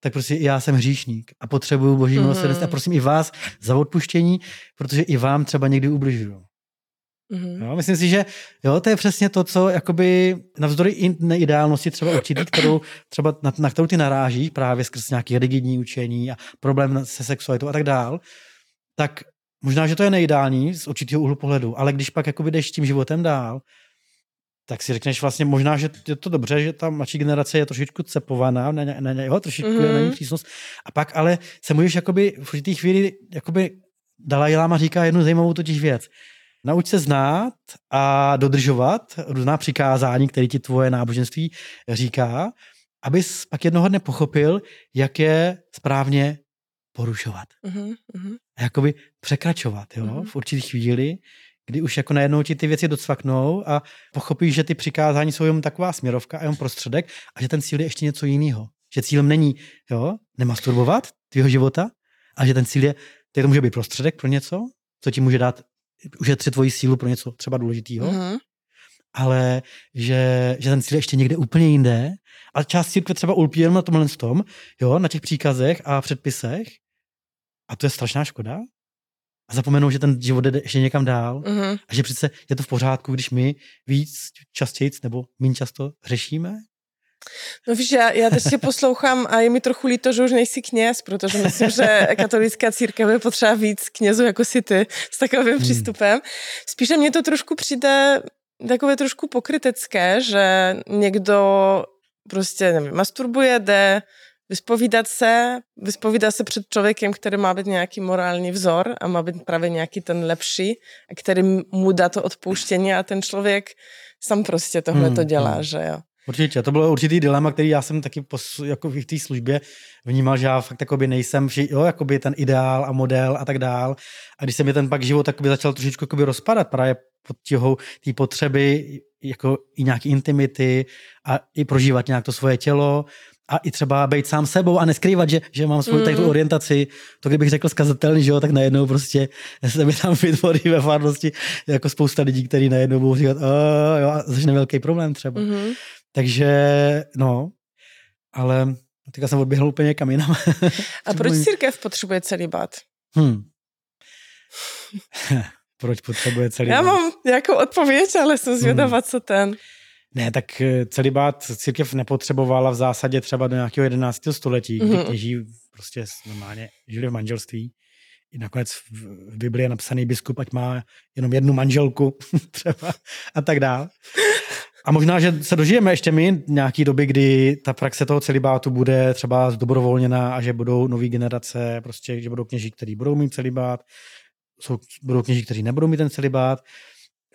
tak prostě i já jsem hříšník a potřebuju boží Mhm. milosrdenství a prosím i vás za odpuštění, protože i vám třeba někdy ubližuju. Mhm. Jo, myslím si, že jo, to je přesně to, co jakoby navzdory i neideálnosti třeba určitý, kterou třeba na, na kterou ty narážíš právě skrz nějaké rigidní učení a problém se sexualitou a tak dál, tak možná, že to je neideální z určitého úhlu pohledu, ale když pak jakoby jdeš tím životem dál, tak si řekneš vlastně možná, že je to dobře, že ta mladší generace je trošičku cepovaná, ne, ne, ne, jo, trošičku mm-hmm. je na ní Mhm. přísnost. A pak ale se můžeš jakoby v určitý chvíli, jakoby Dalai Lama říká jednu zajímavou totiž věc. Nauč se znát a dodržovat různá přikázání, které ti tvoje náboženství říká, abys pak jednoho dne pochopil, jak je správně porušovat. Mhm. Mhm. A jakoby překračovat, jo, Mhm. v určitý chvíli, kdy už jako najednou ti ty věci docvaknou a pochopíš, že ty přikázání jsou jenom taková směrovka a jenom prostředek a že ten cíl je ještě něco jiného. Že cílem není, jo, nemasturbovat tvýho života, a že ten cíl je, to může být prostředek pro něco, co ti může dát, ušetřit tvoji sílu pro něco třeba důležitého, Mhm. ale že, že ten cíl je ještě někde úplně jinde. A část církve třeba ulpí jenom na tomhle tom, jo, na těch příkazech a předpisech. A to je strašná škoda. A zapomenou, že ten život jde ještě někam dál. Mhm. A že přece je to v pořádku, když my víc, častěji nebo méně často řešíme. No víš, já, já teď tě poslouchám a je mi trochu líto, že už nejsi kněz, protože myslím, že katolická církev je potřeba víc knězů jako si ty s takovým Hmm. přístupem. Spíše mně to trošku přijde takové trošku pokrytecké, že někdo prostě, nevím, masturbuje, jde vyspovídat se, vyspovídá se před člověkem, který má být nějaký morální vzor a má být právě nějaký ten lepší, a který mu dá to odpouštění a ten člověk sám prostě tohle to Hmm, dělá, hmm. že jo. Určitě, to bylo určitý dilema, který já jsem taky pos, jako v té službě vnímal, že já fakt jakoby nejsem vši, jo, jakoby ten ideál a model a tak dál. A když se mi ten pak život takoby začal trošičku jakoby rozpadat právě pod těhou té potřeby jako i nějaký intimity a i prožívat nějak to svoje tělo a i třeba být sám sebou a neskrývat, že, že mám svou mm. tu Mhm. orientaci. To kdybych řekl skazatelný, že jo, tak najednou prostě se mi tam vytvoří ve farnosti jako spousta lidí, kteří najednou budou říkat, "A, jo, a začne velký problém třeba. Mm-hmm. Takže, no, ale teďka jsem odběhl úplně kam jinam. A [laughs] proč církev potřebuje celibát? Hmm. [laughs] proč potřebuje celý Já mám nějakou odpověď, ale jsem zvědavá, co ten. Ne, tak eh, celibát církev nepotřebovala v zásadě třeba do nějakého 11. století, kdy Mhm. kněží prostě normálně žili v manželství. I nakonec v, v Biblii je napsaný biskup, ať má jenom jednu manželku [laughs] třeba a tak dále. A možná, že se dožijeme ještě my nějaký doby, kdy ta praxe toho celibátu bude třeba zdobrovolněná a že budou nové generace, prostě, že budou kněží, kteří budou mít celibát, jsou, budou kněží, kteří nebudou mít ten celibát.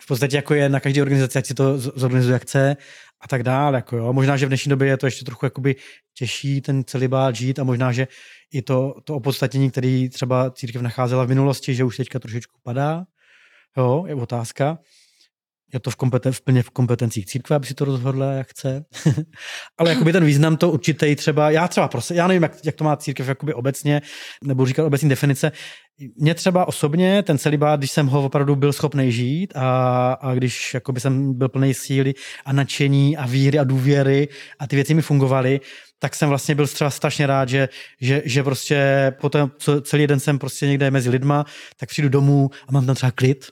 V podstatě jako je na každé organizaci, ať si to zorganizuje, jak chce a tak dále. Jako jo. Možná, že v dnešní době je to ještě trochu jakoby těžší ten celibát žít a možná, že i to, to opodstatnění, který třeba církev nacházela v minulosti, že už teďka trošičku padá. Jo, je otázka je to v, kompeten, v plně v kompetencích církve, aby si to rozhodla, jak chce. [laughs] Ale jakoby ten význam to určitý třeba, já třeba prostě, já nevím, jak, jak to má církev jakoby obecně, nebo říkat obecní definice. Mně třeba osobně ten celibát, když jsem ho opravdu byl schopný žít a, a když jakoby jsem byl plný síly a nadšení a víry a důvěry a ty věci mi fungovaly, tak jsem vlastně byl třeba strašně rád, že, že, že prostě potom co celý den jsem prostě někde mezi lidma, tak přijdu domů a mám tam třeba klid,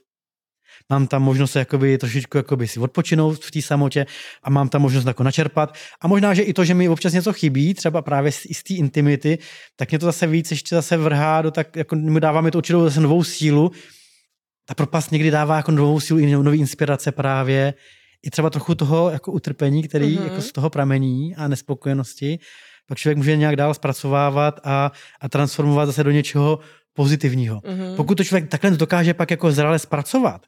mám tam možnost jakoby trošičku jakoby si odpočinout v té samotě a mám tam možnost jako načerpat. A možná, že i to, že mi občas něco chybí, třeba právě z, z té intimity, tak mě to zase víc ještě zase vrhá do tak, jako dává mi to určitou zase novou sílu. Ta propast někdy dává jako novou sílu i nový inspirace právě. I třeba trochu toho jako utrpení, který mm-hmm. jako z toho pramení a nespokojenosti. Pak člověk může nějak dál zpracovávat a, a transformovat zase do něčeho pozitivního. Mm-hmm. Pokud to člověk takhle dokáže pak jako zrále zpracovat,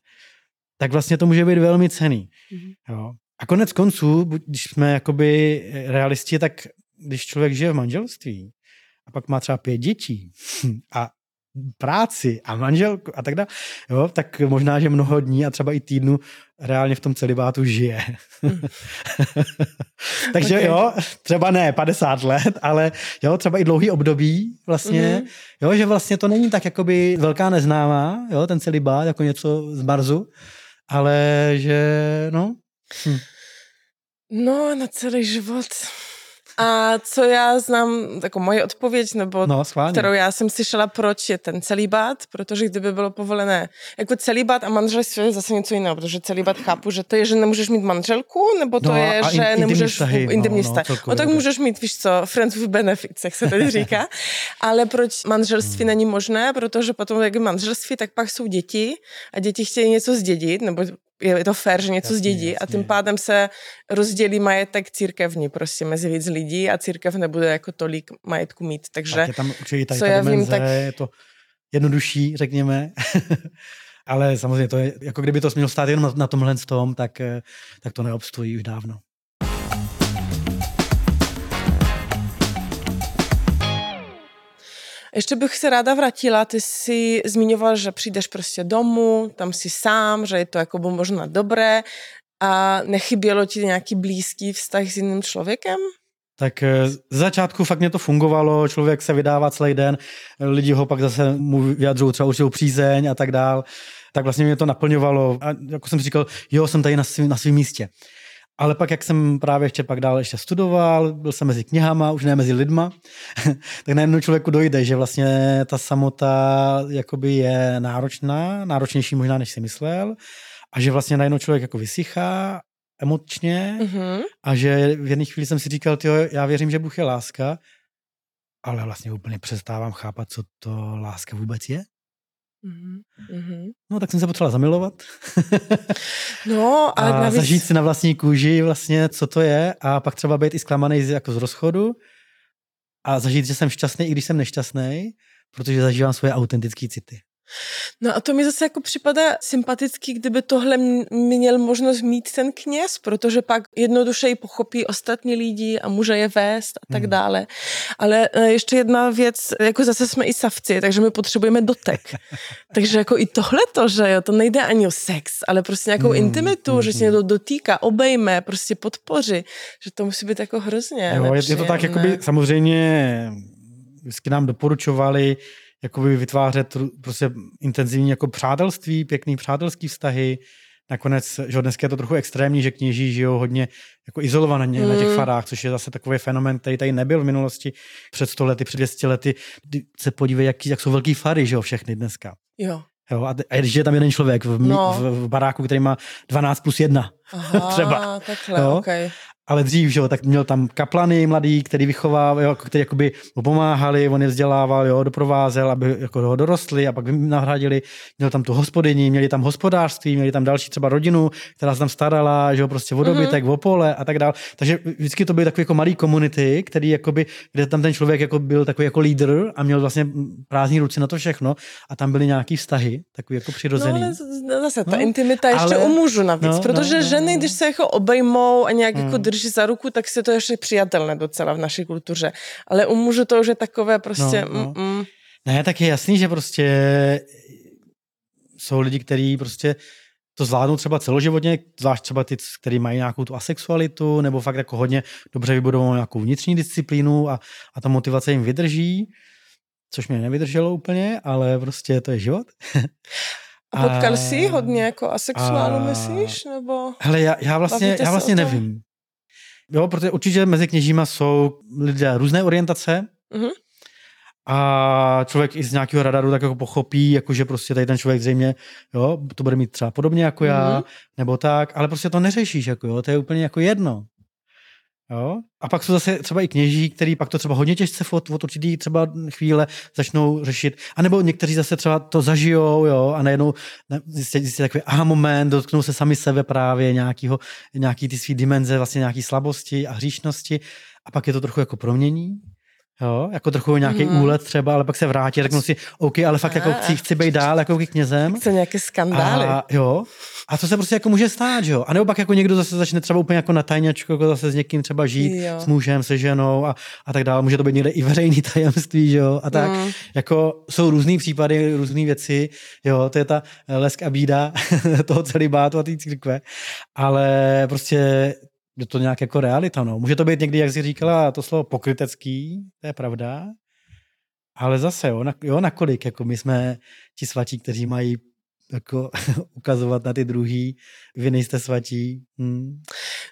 tak vlastně to může být velmi cený. Mm-hmm. Jo. A konec konců, když jsme jakoby realisti, tak když člověk žije v manželství a pak má třeba pět dětí a práci a manželku a tak dále, jo, tak možná, že mnoho dní a třeba i týdnu reálně v tom celibátu žije. Mm. [laughs] Takže okay. jo, třeba ne 50 let, ale jo, třeba i dlouhý období vlastně, mm-hmm. jo, že vlastně to není tak jakoby velká neznámá, jo, ten celibát, jako něco z Marzu, ale že no. Hm. No, na celý život. A co já znám, jako moje odpověď, nebo no, kterou já jsem slyšela, proč je ten celibát, protože kdyby bylo povolené, jako celibát a manželství je zase něco jiného, protože celibát chápu, že to je, že nemůžeš mít manželku, nebo to no, je, že in, nemůžeš vztahy, intimní no, no, no, tak. můžeš mít, víš co, friends with benefits, jak se tady [laughs] říká, ale proč manželství hmm. není možné, protože potom, jak je manželství, tak pak jsou děti a děti chtějí něco zdědit, nebo je to fér, že něco jasně, zdědí jasně. a tím pádem se rozdělí majetek církevní prostě mezi víc lidí a církev nebude jako tolik majetku mít. Takže tak je tam určitě tady co ta já dimenze, vím, tak... je to jednodušší, řekněme. [laughs] Ale samozřejmě to je, jako kdyby to mělo stát jenom na, na tomhle tom, tak, eh, tak to neobstojí už dávno. Ještě bych se ráda vrátila, ty si zmiňoval, že přijdeš prostě domů, tam si sám, že je to jako možná dobré a nechybělo ti nějaký blízký vztah s jiným člověkem? Tak eh, z začátku fakt mě to fungovalo, člověk se vydává celý den, lidi ho pak zase mu vyjadřují třeba určitou přízeň a tak dál. Tak vlastně mě to naplňovalo a jako jsem říkal, jo, jsem tady na svém místě. Ale pak, jak jsem právě ještě pak dál ještě studoval, byl jsem mezi knihama, už ne mezi lidma, [laughs] tak najednou člověku dojde, že vlastně ta samota jakoby je náročná, náročnější možná, než si myslel a že vlastně najednou člověk jako vysychá emočně mm-hmm. a že v jedné chvíli jsem si říkal, tyjo, já věřím, že Bůh je láska, ale vlastně úplně přestávám chápat, co to láska vůbec je. Mm-hmm. No, tak jsem se potřebovala zamilovat. [laughs] no, a, a navíc... zažít si na vlastní kůži vlastně, co to je a pak třeba být i zklamaný jako z rozchodu a zažít, že jsem šťastný, i když jsem nešťastný, protože zažívám svoje autentické city. No a to mi zase jako připadá sympatický, kdyby tohle měl možnost mít ten kněz, protože pak jednodušeji pochopí ostatní lidi a může je vést a tak hmm. dále. Ale e, ještě jedna věc, jako zase jsme i savci, takže my potřebujeme dotek. [laughs] takže jako i tohleto, že jo, to nejde ani o sex, ale prostě nějakou hmm. intimitu, hmm. že se hmm. někdo dotýká, obejme, prostě podpoři, že to musí být jako hrozně jo, je, je to tak, jakoby samozřejmě vždycky nám doporučovali, jakoby vytvářet prostě intenzivní jako přátelství, pěkný přátelský vztahy. Nakonec, že dneska je to trochu extrémní, že kněží žijou hodně jako izolovaně mm. na těch mm. farách, což je zase takový fenomen, který tady nebyl v minulosti před 100 lety, před 200 lety. Se podívej, jak, jak jsou velký fary, že jo, všechny dneska. Jo. Jo, a, a když je tam jeden člověk v, no. v, v baráku, který má 12 plus 1 [laughs] Aha, třeba. Takhle, jo? Okay. Ale dřív, že jo, tak měl tam kaplany mladý, který vychovával, jo, který jakoby mu pomáhali, on je vzdělával, jo, doprovázel, aby jako ho dorostli a pak nahradili. Měl tam tu hospodyni, měli tam hospodářství, měli tam další třeba rodinu, která se tam starala, že jo, prostě o dobytek, mm-hmm. o pole a tak dále. Takže vždycky to byly takové jako malý komunity, který jakoby, kde tam ten člověk jako byl takový jako lídr a měl vlastně prázdní ruce na to všechno a tam byly nějaký vztahy, takový jako přirozený. No, ale zase ta no, intimita ještě ale, u mužů navíc, no, protože no, ženy, no, když se jako obejmou a nějak jako hmm. jako drží za ruku, tak se to ještě přijatelné docela v naší kultuře. Ale u mužů to už je takové prostě... No, no. Mm, Ne, tak je jasný, že prostě jsou lidi, kteří prostě to zvládnou třeba celoživotně, zvlášť třeba ty, kteří mají nějakou tu asexualitu, nebo fakt jako hodně dobře vybudovanou nějakou vnitřní disciplínu a, a ta motivace jim vydrží, což mě nevydrželo úplně, ale prostě to je život. A potkal [laughs] jsi hodně jako asexuálu, a... myslíš? Nebo Hele, já, já vlastně, já vlastně nevím. Jo, protože určitě mezi kněžíma jsou lidé různé orientace mm-hmm. a člověk i z nějakého radaru tak jako pochopí, jako že prostě tady ten člověk zřejmě, jo, to bude mít třeba podobně jako já, mm-hmm. nebo tak, ale prostě to neřešíš, jako jo, to je úplně jako jedno. Jo? A pak jsou zase třeba i kněží, který pak to třeba hodně těžce od, od určitý třeba chvíle začnou řešit. A nebo někteří zase třeba to zažijou jo? a najednou zjistí, takový aha moment, dotknou se sami sebe právě nějakýho, nějaký ty svý dimenze, vlastně nějaký slabosti a hříšnosti a pak je to trochu jako promění Jo, jako trochu nějaký mm. úlet třeba, ale pak se vrátí, řeknu si, OK, ale fakt jako chci, chci být dál jako knězem. Chce nějaké skandály. A, jo, a to se prostě jako může stát, jo. A nebo pak jako někdo zase začne třeba úplně jako na tajňačku, jako zase s někým třeba žít, jo. s mužem, se ženou a, a tak dále. Může to být někde i veřejný [laughs] tajemství, jo. A tak, mm. jako jsou různý případy, různé věci, jo, to je ta lesk a bída [laughs] toho celibátu a té církve. Ale prostě je to nějak jako realita. No. Může to být někdy, jak jsi říkala, to slovo pokrytecký, to je pravda, ale zase, jo, na, jo nakolik, jako my jsme ti svatí, kteří mají jako [laughs] ukazovat na ty druhý, vy nejste svatí. Hmm.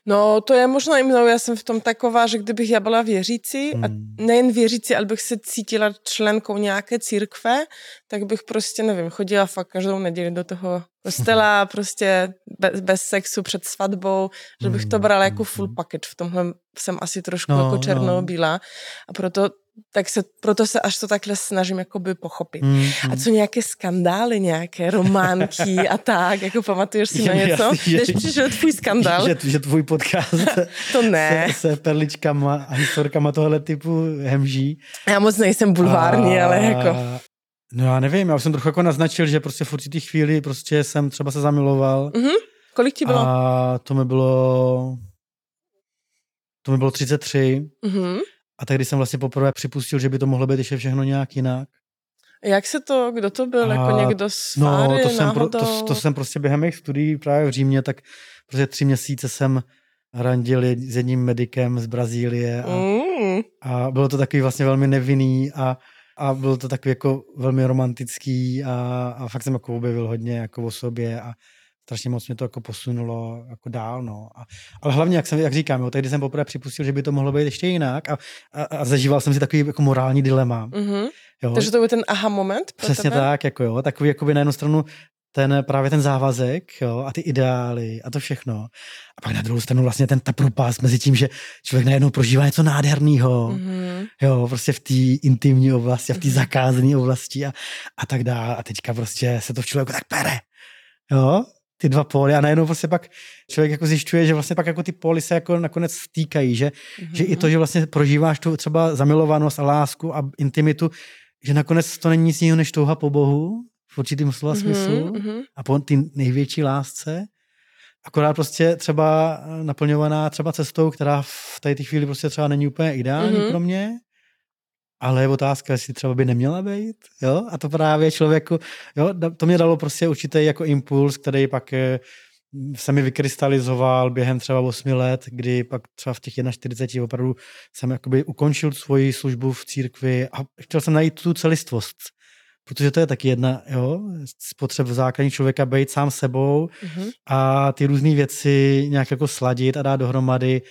No to je možná i mnou, já jsem v tom taková, že kdybych já byla věřící hmm. a nejen věřící, ale bych se cítila členkou nějaké církve, tak bych prostě, nevím, chodila fakt každou neděli do toho kostela, [laughs] prostě bez, bez sexu před svatbou, že bych to hmm, brala jako full hmm. package. V tomhle jsem asi trošku no, jako černobílá no. a proto tak se, proto se až to takhle snažím jakoby pochopit. Mm, mm. A co nějaké skandály, nějaké románky a tak, jako pamatuješ si na [laughs] něco? Jasný, Než přišel tvůj skandál? Že, že tvůj podcast [laughs] to ne. Se, se perličkama a historkama tohle typu hemží. Já moc nejsem bulvární, a, ale jako... No já nevím, já jsem trochu jako naznačil, že prostě v určitý chvíli prostě jsem třeba se zamiloval. Mm-hmm. Kolik ti bylo? A to mi bylo... To mi bylo 33. Mm-hmm. A tak když jsem vlastně poprvé připustil, že by to mohlo být ještě všechno nějak jinak. Jak se to, kdo to byl, a, jako někdo z No, to jsem, pro, to, to jsem prostě během mých studií právě v Římě, tak prostě tři měsíce jsem randil s jedním medikem z Brazílie a, mm. a bylo to takový vlastně velmi nevinný a, a bylo to takový jako velmi romantický a, a fakt jsem jako objevil hodně jako o sobě a strašně moc mě to jako posunulo jako dál, no. A, ale hlavně, jak, jsem, jak říkám, jo, tehdy jsem poprvé připustil, že by to mohlo být ještě jinak a, a, a zažíval jsem si takový jako morální dilema. Mm-hmm. Jo. Takže to byl ten aha moment Přesně tebe? tak, jako jo, takový jako by na jednu stranu ten právě ten závazek jo, a ty ideály a to všechno. A pak na druhou stranu vlastně ten ta propast mezi tím, že člověk najednou prožívá něco nádherného, mm-hmm. jo, prostě v té intimní oblasti a v té mm-hmm. zakázané oblasti a, a tak dále. A teďka prostě se to v člověku tak pere. Jo, ty dva póly a najednou vlastně pak člověk jako zjišťuje, že vlastně pak jako ty póly se jako nakonec stýkají, že, mm-hmm. že i to, že vlastně prožíváš tu třeba zamilovanost a lásku a intimitu, že nakonec to není nic jiného než touha po Bohu v určitým slova mm-hmm. smyslu a po ty největší lásce, akorát prostě třeba naplňovaná třeba cestou, která v té chvíli prostě třeba není úplně ideální mm-hmm. pro mě, ale je otázka, jestli třeba by neměla být, jo, a to právě člověku, jo, to mě dalo prostě určitý jako impuls, který pak eh, se mi vykrystalizoval během třeba 8 let, kdy pak třeba v těch 41 opravdu jsem jakoby ukončil svoji službu v církvi a chtěl jsem najít tu celistvost. Protože to je taky jedna jo, z potřeb základní člověka být sám sebou mm-hmm. a ty různé věci nějak jako sladit a dát dohromady.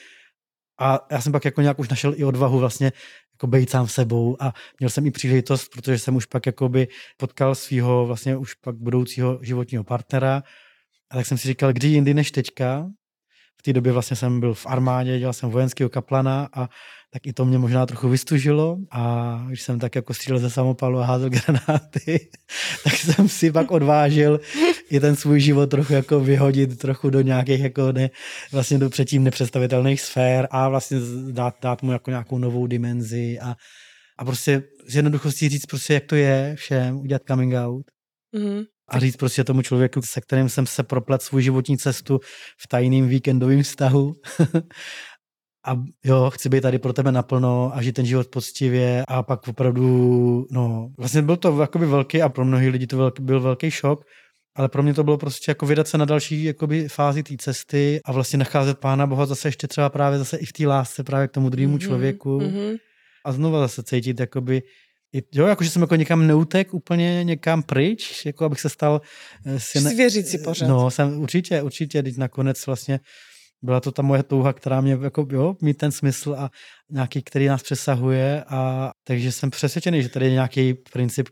A já jsem pak jako nějak už našel i odvahu vlastně jako být sám sebou a měl jsem i příležitost, protože jsem už pak jakoby potkal svého vlastně už pak budoucího životního partnera. A tak jsem si říkal, kdy jindy než teďka. V té době vlastně jsem byl v armádě, dělal jsem vojenského kaplana a tak i to mě možná trochu vystužilo a když jsem tak jako střílel ze samopalu a házel [laughs] granáty, tak jsem si pak odvážil i ten svůj život trochu jako vyhodit trochu do nějakých jako ne, vlastně do předtím nepředstavitelných sfér a vlastně dát, dát mu jako nějakou novou dimenzi a, a prostě z jednoduchosti říct prostě, jak to je všem, udělat coming out. Mm-hmm a říct prostě tomu člověku, se kterým jsem se proplet svou životní cestu v tajným víkendovém vztahu. [laughs] a jo, chci být tady pro tebe naplno a žít ten život poctivě a pak opravdu, no, vlastně byl to jakoby velký a pro mnohý lidi to velký, byl velký šok, ale pro mě to bylo prostě jako vydat se na další jakoby, fázi té cesty a vlastně nacházet Pána Boha zase ještě třeba právě zase i v té lásce právě k tomu druhému mm-hmm, člověku mm-hmm. a znovu zase cítit jakoby jo, jakože jsem jako někam neutek úplně někam pryč, jako abych se stal... Eh, si. Věřící pořád. No, jsem určitě, určitě, teď nakonec vlastně byla to ta moje touha, která mě, jako, jo, mít ten smysl a nějaký, který nás přesahuje a takže jsem přesvědčený, že tady je nějaký princip,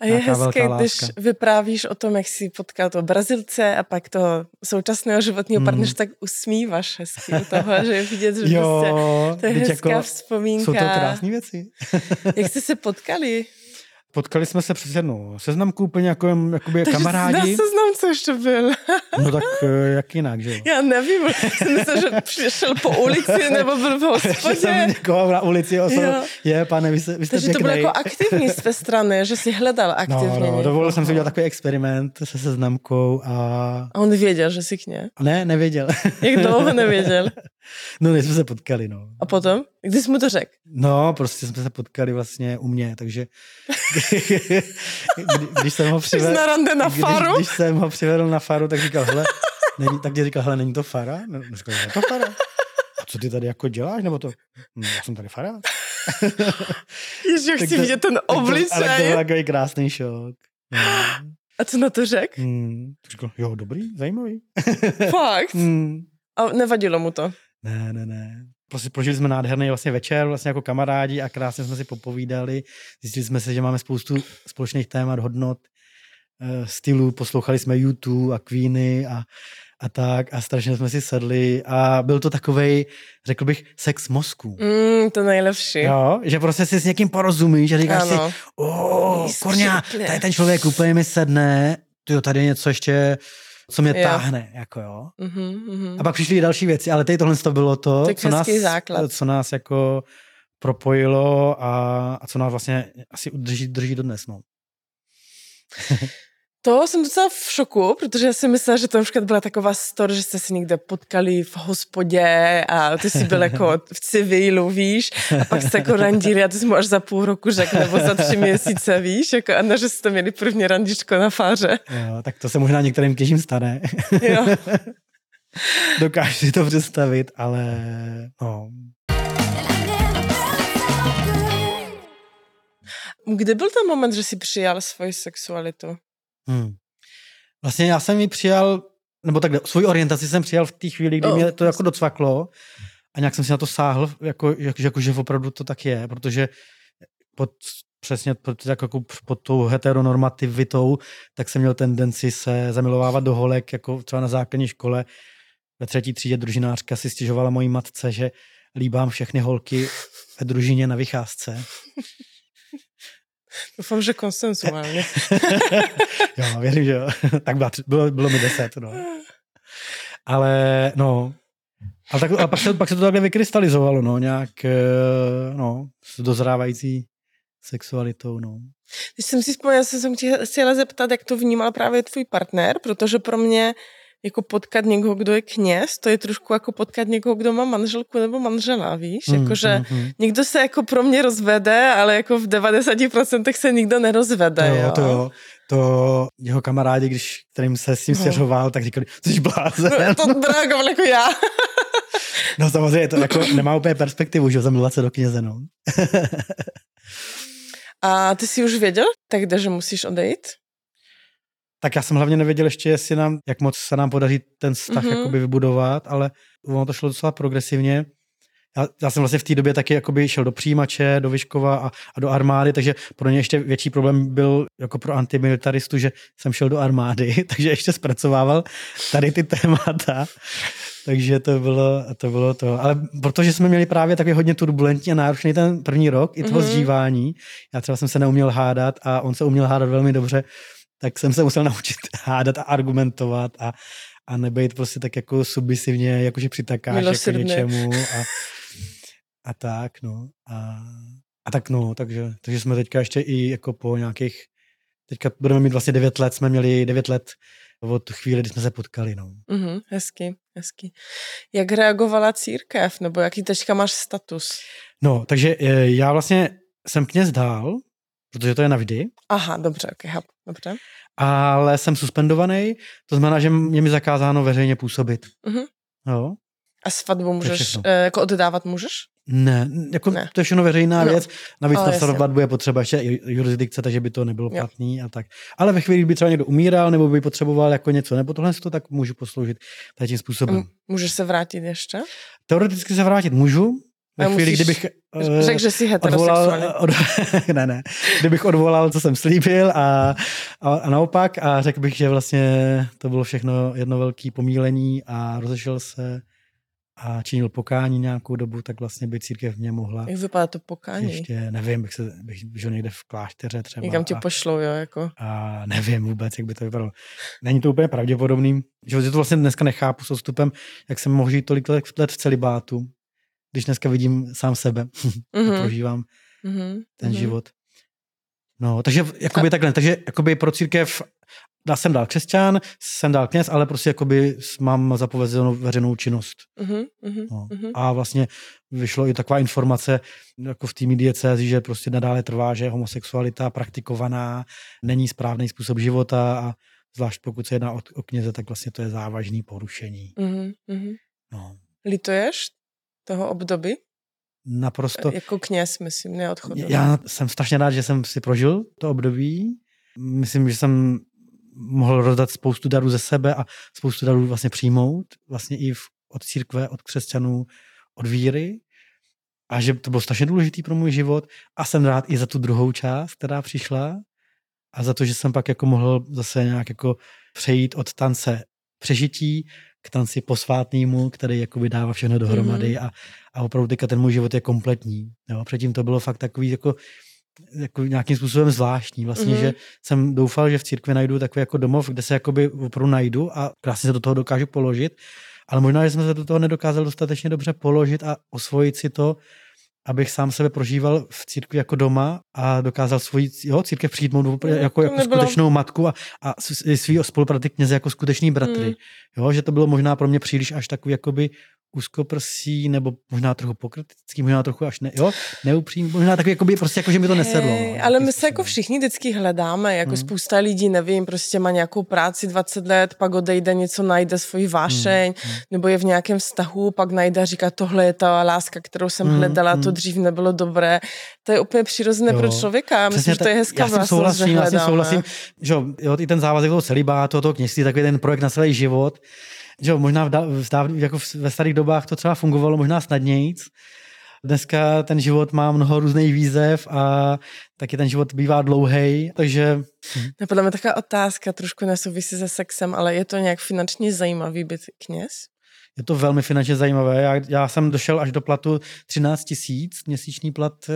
a je hezké, když vyprávíš o tom, jak jsi potkal toho Brazilce a pak toho současného životního mm. partnera, tak usmíváš hezky u toho, že je vidět, že [laughs] jo, prostě, to je hezká jako, vzpomínka. Jsou to krásné věci. jak jste se potkali? Potkali jsme se přes jednu seznamku úplně jako jakoby Takže kamarádi. Takže seznam, co ještě byl. [laughs] no tak eh, jak jinak, že jo? Já nevím, [laughs] jsem myslel, že přišel po ulici nebo byl v [laughs] hospodě. jsem někoho na ulici osol, je, pane, vy jste, vy jste Takže pěknej. to bylo jako aktivní z tvé strany, že jsi hledal no, aktivně. No, no, dovolil jsem si udělat takový experiment se seznamkou a... A on věděl, že jsi k ně? Ne, nevěděl. Jak dlouho nevěděl? No, než jsme se potkali, no. A potom? Kdy jsi mu to řekl? No, prostě jsme se potkali vlastně u mě, takže [laughs] kdy, když jsem ho přivedl... na na faru? Když, když jsem ho přivedl na faru, tak říkal, hele, není, tak říkal, hele, není to fara? No, říkal, je to fara. A co ty tady jako děláš, nebo to? No, já jsem tady fara. [laughs] Ježiš, chci vidět ten obličej. Ale to byl takový krásný šok. No. A co na to řekl? Hmm, říkal, jo, dobrý, zajímavý. Fakt? [laughs] Hmm. A nevadilo mu to? Ne, ne, ne. Prostě prožili jsme nádherný vlastně večer, vlastně jako kamarádi a krásně jsme si popovídali. Zjistili jsme se, že máme spoustu společných témat, hodnot, eh, stylů, poslouchali jsme YouTube a Queeny a, a tak a strašně jsme si sedli a byl to takovej, řekl bych, sex mozku. Mm, to nejlepší. Jo, že prostě si s někým porozumíš a říkáš ano. si, o, korňa, tady ten člověk úplně mi sedne, jo, tady je něco ještě co mě jo. táhne, jako jo. Mm-hmm, mm-hmm. A pak přišly další věci, ale tady tohle to bylo to, tak co nás, základ. co nás jako propojilo a, a co nás vlastně asi udrží, drží do dnes, no. [laughs] To jsem docela v šoku, protože já si myslela, že to například byla taková story, že jste se někde potkali v hospodě a ty jsi byl jako v civilu, víš, a pak jste jako randili a ty jsi mu až za půl roku řekl, nebo za tři měsíce, víš, jako a ne, že jste měli první randičko na fáře. Jo, tak to se možná některým těžím stane. Jo. [laughs] Dokážu si to představit, ale no. Kdy byl ten moment, že jsi přijal svoji sexualitu? Hmm. Vlastně já jsem ji přijal, nebo takhle, svou orientaci jsem přijal v té chvíli, kdy oh. mě to jako docvaklo a nějak jsem si na to sáhl, jako, jako, jako že opravdu to tak je, protože pod, přesně pod, jako pod tou heteronormativitou, tak jsem měl tendenci se zamilovávat do holek, jako třeba na základní škole. Ve třetí třídě družinářka si stěžovala mojí matce, že líbám všechny holky ve družině na vycházce. Doufám, že konsensuálně. [laughs] jo, věřím, že jo. [laughs] tak bylo, bylo, bylo mi deset, no. Ale no, ale, tak, ale pak, se, pak se to takhle vykrystalizovalo, no, nějak, eh, no, s dozrávající sexualitou, no. Když jsem si vzpomněla, jsem se chtěla zeptat, jak to vnímal právě tvůj partner, protože pro mě jako potkat někoho, kdo je kněz, to je trošku jako potkat někoho, kdo má manželku nebo manžela, víš? Mm, Jakože mm, mm. někdo se jako pro mě rozvede, ale jako v 90% se nikdo nerozvede, jo? jo? To jo. To jeho kamarádi, když, kterým se s tím no. svěřoval, tak říkali, jsi blázen. No, to [laughs] reagoval jako já. [laughs] no samozřejmě, to jako nemá úplně perspektivu, že zamilovat se do kněze, no. [laughs] A ty jsi už věděl, tak že musíš odejít? Tak já jsem hlavně nevěděl ještě, jestli nám, jak moc se nám podaří ten vztah mm-hmm. jakoby vybudovat, ale ono to šlo docela progresivně. já, já jsem vlastně v té době taky jakoby šel do přijímače, do Vyškova a, a do armády, takže pro ně ještě větší problém byl jako pro antimilitaristu, že jsem šel do armády, [laughs] takže ještě zpracovával tady ty témata. Takže to bylo, to bylo to. Ale protože jsme měli právě takový hodně turbulentní a náročný ten první rok, i toho mm-hmm. zžívání, já třeba jsem se neuměl hádat a on se uměl hádat velmi dobře, tak jsem se musel naučit [laughs] hádat a argumentovat a, a nebejt prostě tak jako submisivně, jakože přitakáš jako něčemu a, a tak, no. A, a tak no, takže, takže jsme teďka ještě i jako po nějakých, teďka budeme mít vlastně devět let, jsme měli devět let od chvíli, kdy jsme se potkali, no. Mm-hmm, hezky, hezky. Jak reagovala církev, nebo jaký teďka máš status? No, takže e, já vlastně jsem kněz dál, protože to je navždy. Aha, dobře, ok, hap, dobře. Ale jsem suspendovaný, to znamená, že mě mi zakázáno veřejně působit. Mm-hmm. Jo. A svatbu můžeš, e, jako oddávat můžeš? Ne, jako ne. to je všechno veřejná no. věc. Navíc na svatbu je potřeba ještě jurisdikce, takže by to nebylo platný a tak. Ale ve chvíli, kdy třeba někdo umíral nebo by potřeboval jako něco nebo tohle, to tak můžu posloužit tím způsobem. Můžeš se vrátit ještě? Teoreticky se vrátit můžu, ve chvíli, musíš, kdybych uh, řekl, že jsi odvolal, od, [laughs] ne, ne, kdybych odvolal, co jsem slíbil a, a, a naopak a řekl bych, že vlastně to bylo všechno jedno velké pomílení a rozešel se a činil pokání nějakou dobu, tak vlastně by církev mě mohla. Jak vypadá to pokání? Ještě nevím, bych, se, bych žil někde v klášteře třeba. Někam tě pošlou, jo? Jako. A nevím vůbec, jak by to vypadalo. Není to úplně pravděpodobný. Že to vlastně dneska nechápu s odstupem, jak jsem mohl žít tolik let v celibátu, když dneska vidím sám sebe mm-hmm. [laughs] a prožívám mm-hmm. ten mm-hmm. život. No, takže jakoby a... takhle, takže jakoby pro církev já jsem dál křesťan, jsem dál kněz, ale prostě jakoby mám zapovězenou veřejnou činnost. Uh-huh, uh-huh, no. uh-huh. A vlastně vyšlo i taková informace jako v týmu diecézi, že prostě nadále trvá, že homosexualita praktikovaná není správný způsob života a zvlášť pokud se jedná o, o kněze, tak vlastně to je závažný porušení. Uh-huh, uh-huh. No. Lituješ toho období? Naprosto. Jako kněz, myslím, neodchodu. Já jsem strašně rád, že jsem si prožil to období. Myslím, že jsem mohl rozdat spoustu darů ze sebe a spoustu darů vlastně přijmout, vlastně i v, od církve, od křesťanů, od víry. A že to bylo strašně důležitý pro můj život a jsem rád i za tu druhou část, která přišla a za to, že jsem pak jako mohl zase nějak jako přejít od tance přežití k tanci posvátnému, který jako dává všechno dohromady mm-hmm. a, a opravdu teďka ten můj život je kompletní. Jo? Předtím to bylo fakt takový jako jako nějakým způsobem zvláštní. Vlastně, mm-hmm. že jsem doufal, že v církvi najdu takový jako domov, kde se jakoby opravdu najdu a krásně se do toho dokážu položit. Ale možná, že jsem se do toho nedokázal dostatečně dobře položit a osvojit si to, abych sám sebe prožíval v církvi jako doma a dokázal svoji jo, církev přijmout no, jako, jako nebylo... skutečnou matku a, a svý spolupráty kněze jako skuteční bratry. Mm. Jo, že to bylo možná pro mě příliš až takový jakoby úzkoprsí, nebo možná trochu pokritický, možná trochu až ne, jo, neupřímný, možná takový, jakoby, prostě jako, že mi to nesedlo. Hey, no, ale my se jako všichni vždycky hledáme, jako hmm. spousta lidí, nevím, prostě má nějakou práci 20 let, pak odejde něco, najde svoji vášeň, hmm. nebo je v nějakém vztahu, pak najde a říká, tohle je ta láska, kterou jsem hmm. hledala, to hmm. dřív nebylo dobré. To je úplně přirozené jo. pro člověka. Myslím, že to je hezká já souhlasím, já si souhlasím, že jo, i ten závazek toho celibátu, toho kněžství, takový ten projekt na celý život, že jo, možná v, v, v, jako ve starých dobách to třeba fungovalo možná snadnějíc. Dneska ten život má mnoho různých výzev a taky ten život bývá dlouhý, takže... Napadla mi taková otázka, trošku nesouvisí se sexem, ale je to nějak finančně zajímavý být kněz? Je to velmi finančně zajímavé. Já, já jsem došel až do platu 13 tisíc, měsíční plat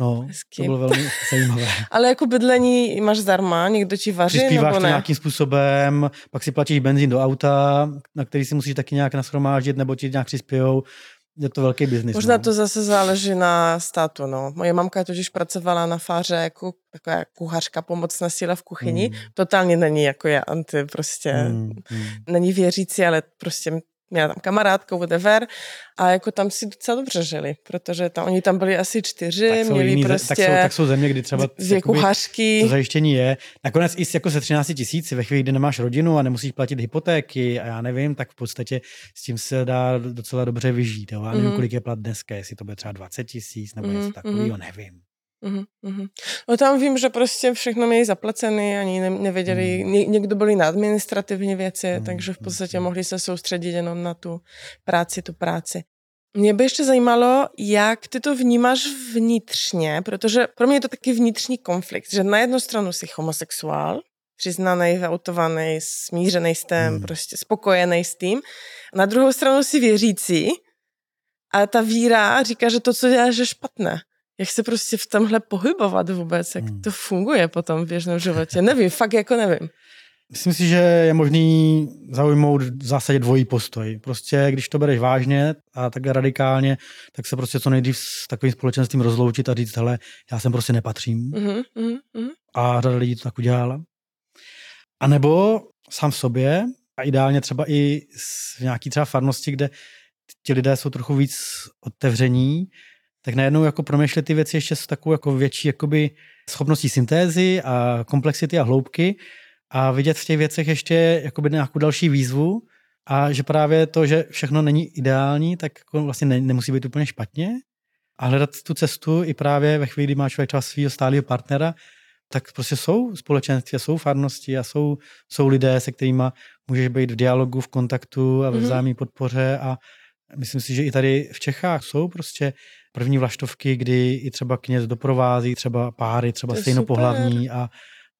No, Hezky. to bylo velmi zajímavé. [laughs] Ale jako bydlení máš zdarma, někdo ti vaří Přispíváš nebo ne? nějakým způsobem, pak si platíš benzín do auta, na který si musíš taky nějak naschromáždit, nebo ti nějak přispějou. Je to velký biznis. Možná no. to zase záleží na státu. No. Moje mamka totiž pracovala na fáře jako taková kuchařka, pomocná síla v kuchyni. Mm. Totálně není jako já anti, prostě mm. není věřící, ale prostě měla tam kamarádku, whatever, a jako tam si docela dobře žili, protože tam, oni tam byli asi čtyři, tak měli jiný, prostě... Tak jsou, tak jsou země, kdy třeba dvě kuchařky. To zajištění je. Nakonec i jako se 13 tisíci, ve chvíli, kdy nemáš rodinu a nemusíš platit hypotéky a já nevím, tak v podstatě s tím se dá docela dobře vyžít. Jo? Já nevím, mm. kolik je plat dneska, jestli to bude třeba 20 tisíc nebo mm. něco takového, mm. nevím. Uh-huh, No tam vím, že prostě všechno měli zaplacené, ani ne, nevěděli, mm. ně, někdo byli na administrativní věci, mm. takže v podstatě mohli se soustředit jenom na tu práci, tu práci. Mě by ještě zajímalo, jak ty to vnímáš vnitřně, protože pro mě je to taky vnitřní konflikt, že na jednu stranu jsi homosexuál, přiznaný, vyautovaný, smířený s tím, hmm. prostě spokojený s tím. A na druhou stranu si věřící, ale ta víra říká, že to, co děláš, je špatné. Jak se prostě v tomhle pohybovat vůbec, jak hmm. to funguje potom v běžném životě. Nevím, fakt jako nevím. Myslím si, že je možný zaujmout v zásadě dvojí postoj. Prostě, když to bereš vážně a tak radikálně, tak se prostě co nejdřív s takovým společenstvím rozloučit a říct, hele, já jsem prostě nepatřím. Mm-hmm, mm-hmm. A řada lidí to tak udělala. A nebo sám sobě a ideálně třeba i v nějaký třeba farnosti, kde ti lidé jsou trochu víc otevření, tak najednou jako promýšlet ty věci ještě s takovou jako větší jakoby schopností syntézy a komplexity a hloubky a vidět v těch věcech ještě jakoby nějakou další výzvu. A že právě to, že všechno není ideální, tak jako vlastně ne, nemusí být úplně špatně. A hledat tu cestu i právě ve chvíli, kdy má člověk třeba svého stálého partnera, tak prostě jsou společenství, jsou farnosti a jsou, jsou lidé, se kterými můžeš být v dialogu, v kontaktu a ve mhm. vzájemné podpoře. A myslím si, že i tady v Čechách jsou prostě první vlaštovky, kdy i třeba kněz doprovází třeba páry, třeba stejnopohlavní a,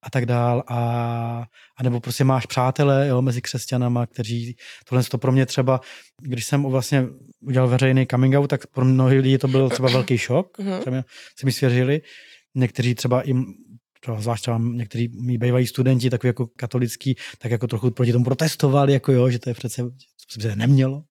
a tak dál. A, a nebo prostě máš přátele jo, mezi křesťanama, kteří, tohle to pro mě třeba, když jsem vlastně udělal veřejný coming out, tak pro mnohé lidi to byl třeba velký [clears throat] šok, mm-hmm. třeba se mi svěřili. Někteří třeba i třeba zvlášť třeba někteří mý bývalí studenti, takový jako katolický, tak jako trochu proti tomu protestovali, jako jo, že to je přece, to se nemělo.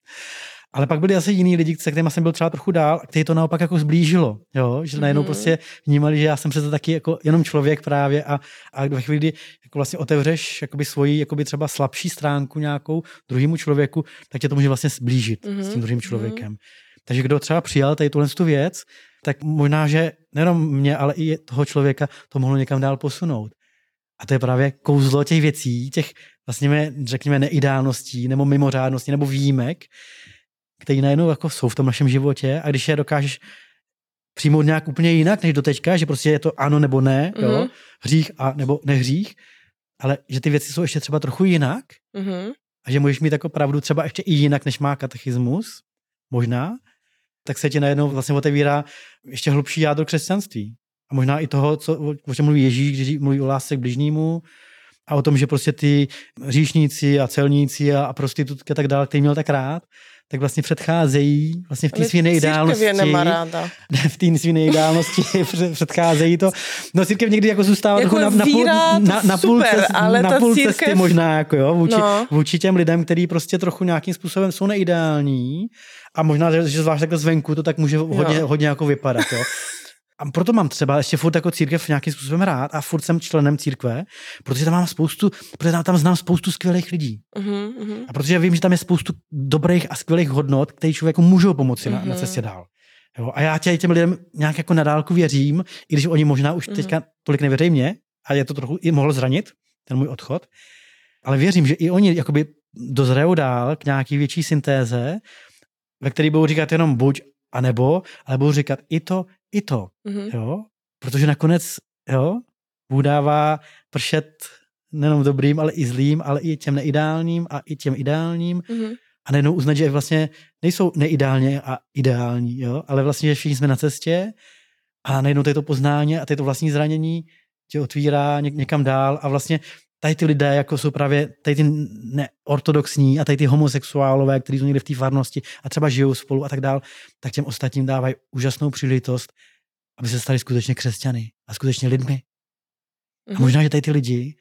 Ale pak byli asi jiní lidi, se kterými jsem byl třeba trochu dál, a kteří to naopak jako zblížilo, jo? že najednou mm. prostě vnímali, že já jsem přece taky jako jenom člověk právě a, a ve chvíli, kdy jako vlastně otevřeš jakoby svoji jakoby třeba slabší stránku nějakou druhému člověku, tak tě to může vlastně zblížit mm. s tím mhm, druhým mhm. člověkem. Mm. Takže kdo třeba přijal tady tuhle tu věc, tak možná, že nejenom mě, ale i toho člověka to mohlo někam dál posunout. A to je právě kouzlo těch věcí, těch vlastně, řekněme, neideálností nebo mimořádností nebo výjimek, které najednou jako jsou v tom našem životě a když je dokážeš přijmout nějak úplně jinak než do teďka, že prostě je to ano nebo ne, mm-hmm. jo, mhm. hřích a nebo nehřích, ale že ty věci jsou ještě třeba trochu jinak mm-hmm. a že můžeš mít jako pravdu třeba ještě i jinak, než má katechismus, možná, tak se ti najednou vlastně otevírá ještě hlubší jádro křesťanství. A možná i toho, co, o čem mluví Ježíš, když mluví o lásce k bližnímu a o tom, že prostě ty říšníci a celníci a, a prostitutky a tak dále, který měl tak rád, tak vlastně předcházejí vlastně v té své neideálnosti. nemá ráda. [laughs] V té své neideálnosti [laughs] předcházejí to. No církev někdy jako zůstává jako na, na, půl, na, na půl, super, cest, ale na půl církev... cesty možná, jako jo, vůči, no. vůči těm lidem, kteří prostě trochu nějakým způsobem jsou neideální a možná, že, že zvlášť takhle zvenku to tak může hodně, hodně jako vypadat. Jo. A proto mám třeba ještě furt jako církev nějakým způsobem rád a furt jsem členem církve, protože tam mám spoustu, protože tam, tam znám spoustu skvělých lidí. Uh-huh, A protože vím, že tam je spoustu dobrých a skvělých hodnot, které člověku můžou pomoci uh-huh. na, na mhm. cestě dál. Jo? A já tě, těm lidem nějak jako nadálku věřím, i když oni možná už uh-huh. teďka tolik nevěří mě a je to trochu i mohl zranit, ten můj odchod, ale věřím, že i oni jakoby dozrajou dál k nějaký větší syntéze, ve které budou říkat jenom buď a nebo, ale budou říkat i to, i to, mm-hmm. jo, protože nakonec, jo, Bůh dává pršet nejenom dobrým, ale i zlým, ale i těm neideálním a i těm ideálním mm-hmm. a nejenom uznat, že vlastně nejsou neideálně a ideální, jo, ale vlastně, že všichni jsme na cestě a najednou to poznání a to vlastní zranění tě otvírá něk- někam dál a vlastně tady ty lidé, jako jsou právě tady ty neortodoxní a tady ty homosexuálové, kteří jsou někde v té farnosti a třeba žijou spolu a tak dál, tak těm ostatním dávají úžasnou příležitost, aby se stali skutečně křesťany a skutečně lidmi. A mhm. možná, že tady ty lidi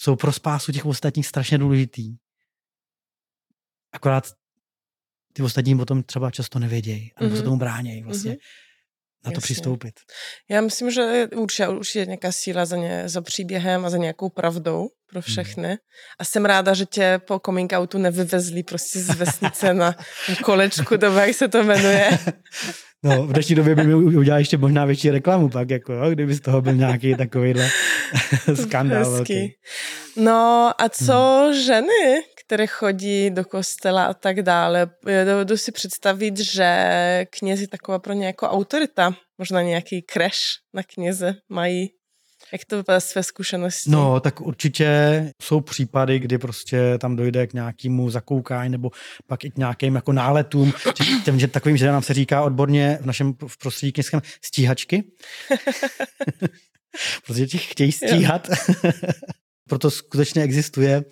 jsou pro spásu těch ostatních strašně důležitý. Akorát ty ostatní o tom třeba často nevědějí, a mm-hmm. se mhm. tomu bránějí vlastně. Mm-hmm na to Jasně. přistoupit. Já myslím, že určitě, určitě je nějaká síla za, ně, za příběhem a za nějakou pravdou pro hmm. všechny. Hmm. A jsem ráda, že tě po coming outu nevyvezli prostě z vesnice na kolečku, nebo jak se to jmenuje. [laughs] No, v dnešní době by mi udělal ještě možná větší reklamu pak, jako, jo, kdyby z toho byl nějaký takovýhle [laughs] skandál velký. No a co hmm. ženy, které chodí do kostela a tak dále. Dovedu si představit, že kněz je taková pro ně jako autorita. Možná nějaký crash na kněze mají. Jak to vypadá z tvé zkušenosti? No, tak určitě jsou případy, kdy prostě tam dojde k nějakému zakoukání nebo pak i k nějakým jako náletům. Tím, že takovým, že nám se říká odborně v našem v prostředí kněžském stíhačky. [laughs] [laughs] protože ti chtějí stíhat. Proto skutečně existuje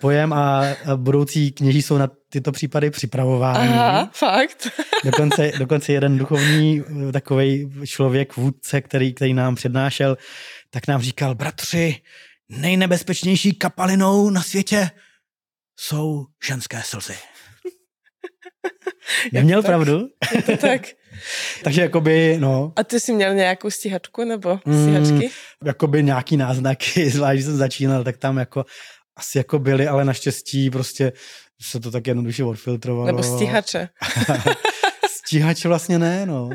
pojem a budoucí kněží jsou na tyto případy připravováni. Aha, fakt. [laughs] dokonce, dokonce jeden duchovní takový člověk, vůdce, který, který nám přednášel, tak nám říkal, bratři, nejnebezpečnější kapalinou na světě jsou ženské slzy. [laughs] Neměl tak, pravdu? Je to tak. [laughs] Takže jakoby, no. A ty jsi měl nějakou stíhačku nebo stíhačky? Mm, jakoby nějaký náznaky, [laughs] zvlášť když jsem začínal, tak tam jako asi jako byly, ale naštěstí prostě se to tak jednoduše odfiltrovalo. Nebo stíhače. [laughs] Stíhač vlastně ne, no.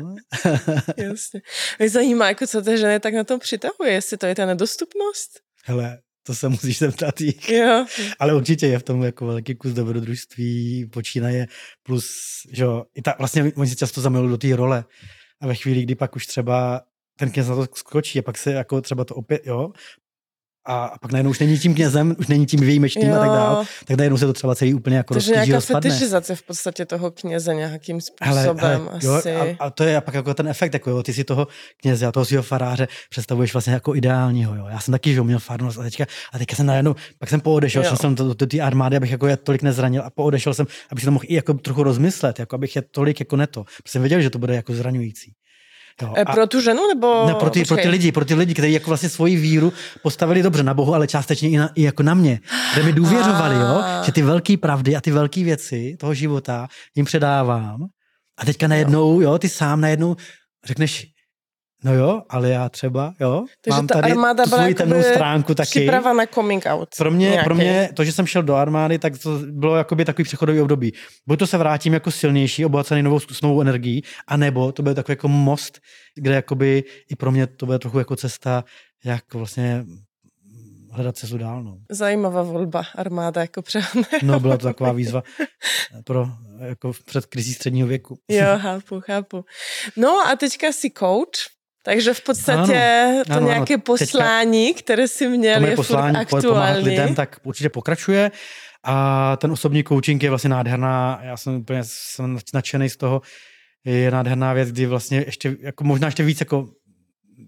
Jasně. Mě zajímá, jako co ty ženy tak na tom přitahuje, jestli to je ta nedostupnost? Hele, to se musíš zeptat jich. Jo. Ale určitě je v tom jako velký kus dobrodružství, počínaje, plus, že jo, i ta, vlastně oni se často zamilují do té role a ve chvíli, kdy pak už třeba ten kněz na to skočí a pak se jako třeba to opět, jo, a pak najednou už není tím knězem, už není tím výjimečným a tak dále, tak najednou se to třeba celý úplně jako Takže nějaká fetišizace v podstatě toho kněze nějakým způsobem hele, hele, asi. Jo, a, a, to je pak jako ten efekt, jako jo, ty si toho kněze a toho svého faráře představuješ vlastně jako ideálního, jo. Já jsem taky, že měl farnost a teďka, a teďka jsem najednou, pak jsem poodešel, šel jsem do, té armády, abych jako je tolik nezranil a poodešel jsem, abych se to mohl i jako trochu rozmyslet, jako abych je tolik jako neto. Protože jsem věděl, že to bude jako zraňující. Jo. A pro tu ženu nebo? Ne, pro ty, pro ty lidi, pro ty lidi, kteří jako vlastně svoji víru postavili dobře na Bohu, ale částečně i, na, i jako na mě, kde mi důvěřovali, jo, že ty velké pravdy a ty velké věci toho života jim předávám. A teďka najednou, jo, ty sám najednou řekneš, No jo, ale já třeba, jo, Takže mám tady armáda tu svoji temnou stránku taky. Připrava na coming out. Pro mě, pro mě to, že jsem šel do armády, tak to bylo jakoby takový přechodový období. Buď to se vrátím jako silnější, obohacený novou, novou energií, anebo to byl takový jako most, kde jakoby i pro mě to bude trochu jako cesta, jak vlastně hledat cestu dál. No. Zajímavá volba armáda jako přehodné. [laughs] No, byla to taková výzva pro jako před krizí středního věku. Jo, chápu, chápu. No a teďka si coach, takže v podstatě ano, to ano, nějaké ano. poslání, Teďka, které si měl, je poslání aktuální. pomáhat lidem, tak určitě pokračuje. A ten osobní coaching je vlastně nádherná. Já jsem úplně jsem nadšený z toho. Je nádherná věc, kdy vlastně ještě, jako možná ještě víc jako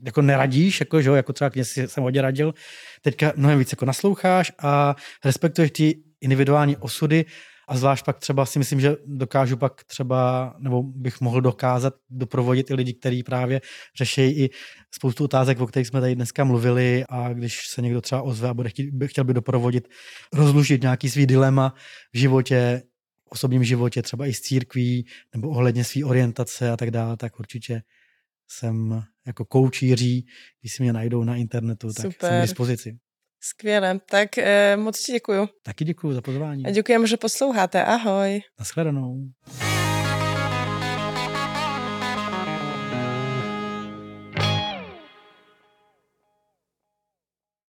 jako neradíš, jako, že, jako třeba kněz jsem hodně radil, teďka mnohem víc jako nasloucháš a respektuješ ty individuální osudy a zvlášť pak třeba si myslím, že dokážu pak třeba, nebo bych mohl dokázat doprovodit i lidi, kteří právě řeší i spoustu otázek, o kterých jsme tady dneska mluvili a když se někdo třeba ozve a bude chtít, by, chtěl by doprovodit, rozlužit nějaký svý dilema v životě, v osobním životě, třeba i s církví, nebo ohledně své orientace a tak dále, tak určitě jsem jako koučíří, když si mě najdou na internetu, tak Super. jsem k dispozici. Skvěle, tak eh, moc ti děkuju. Taky děkuju za pozvání. A děkujeme, že posloucháte. Ahoj. Naschledanou.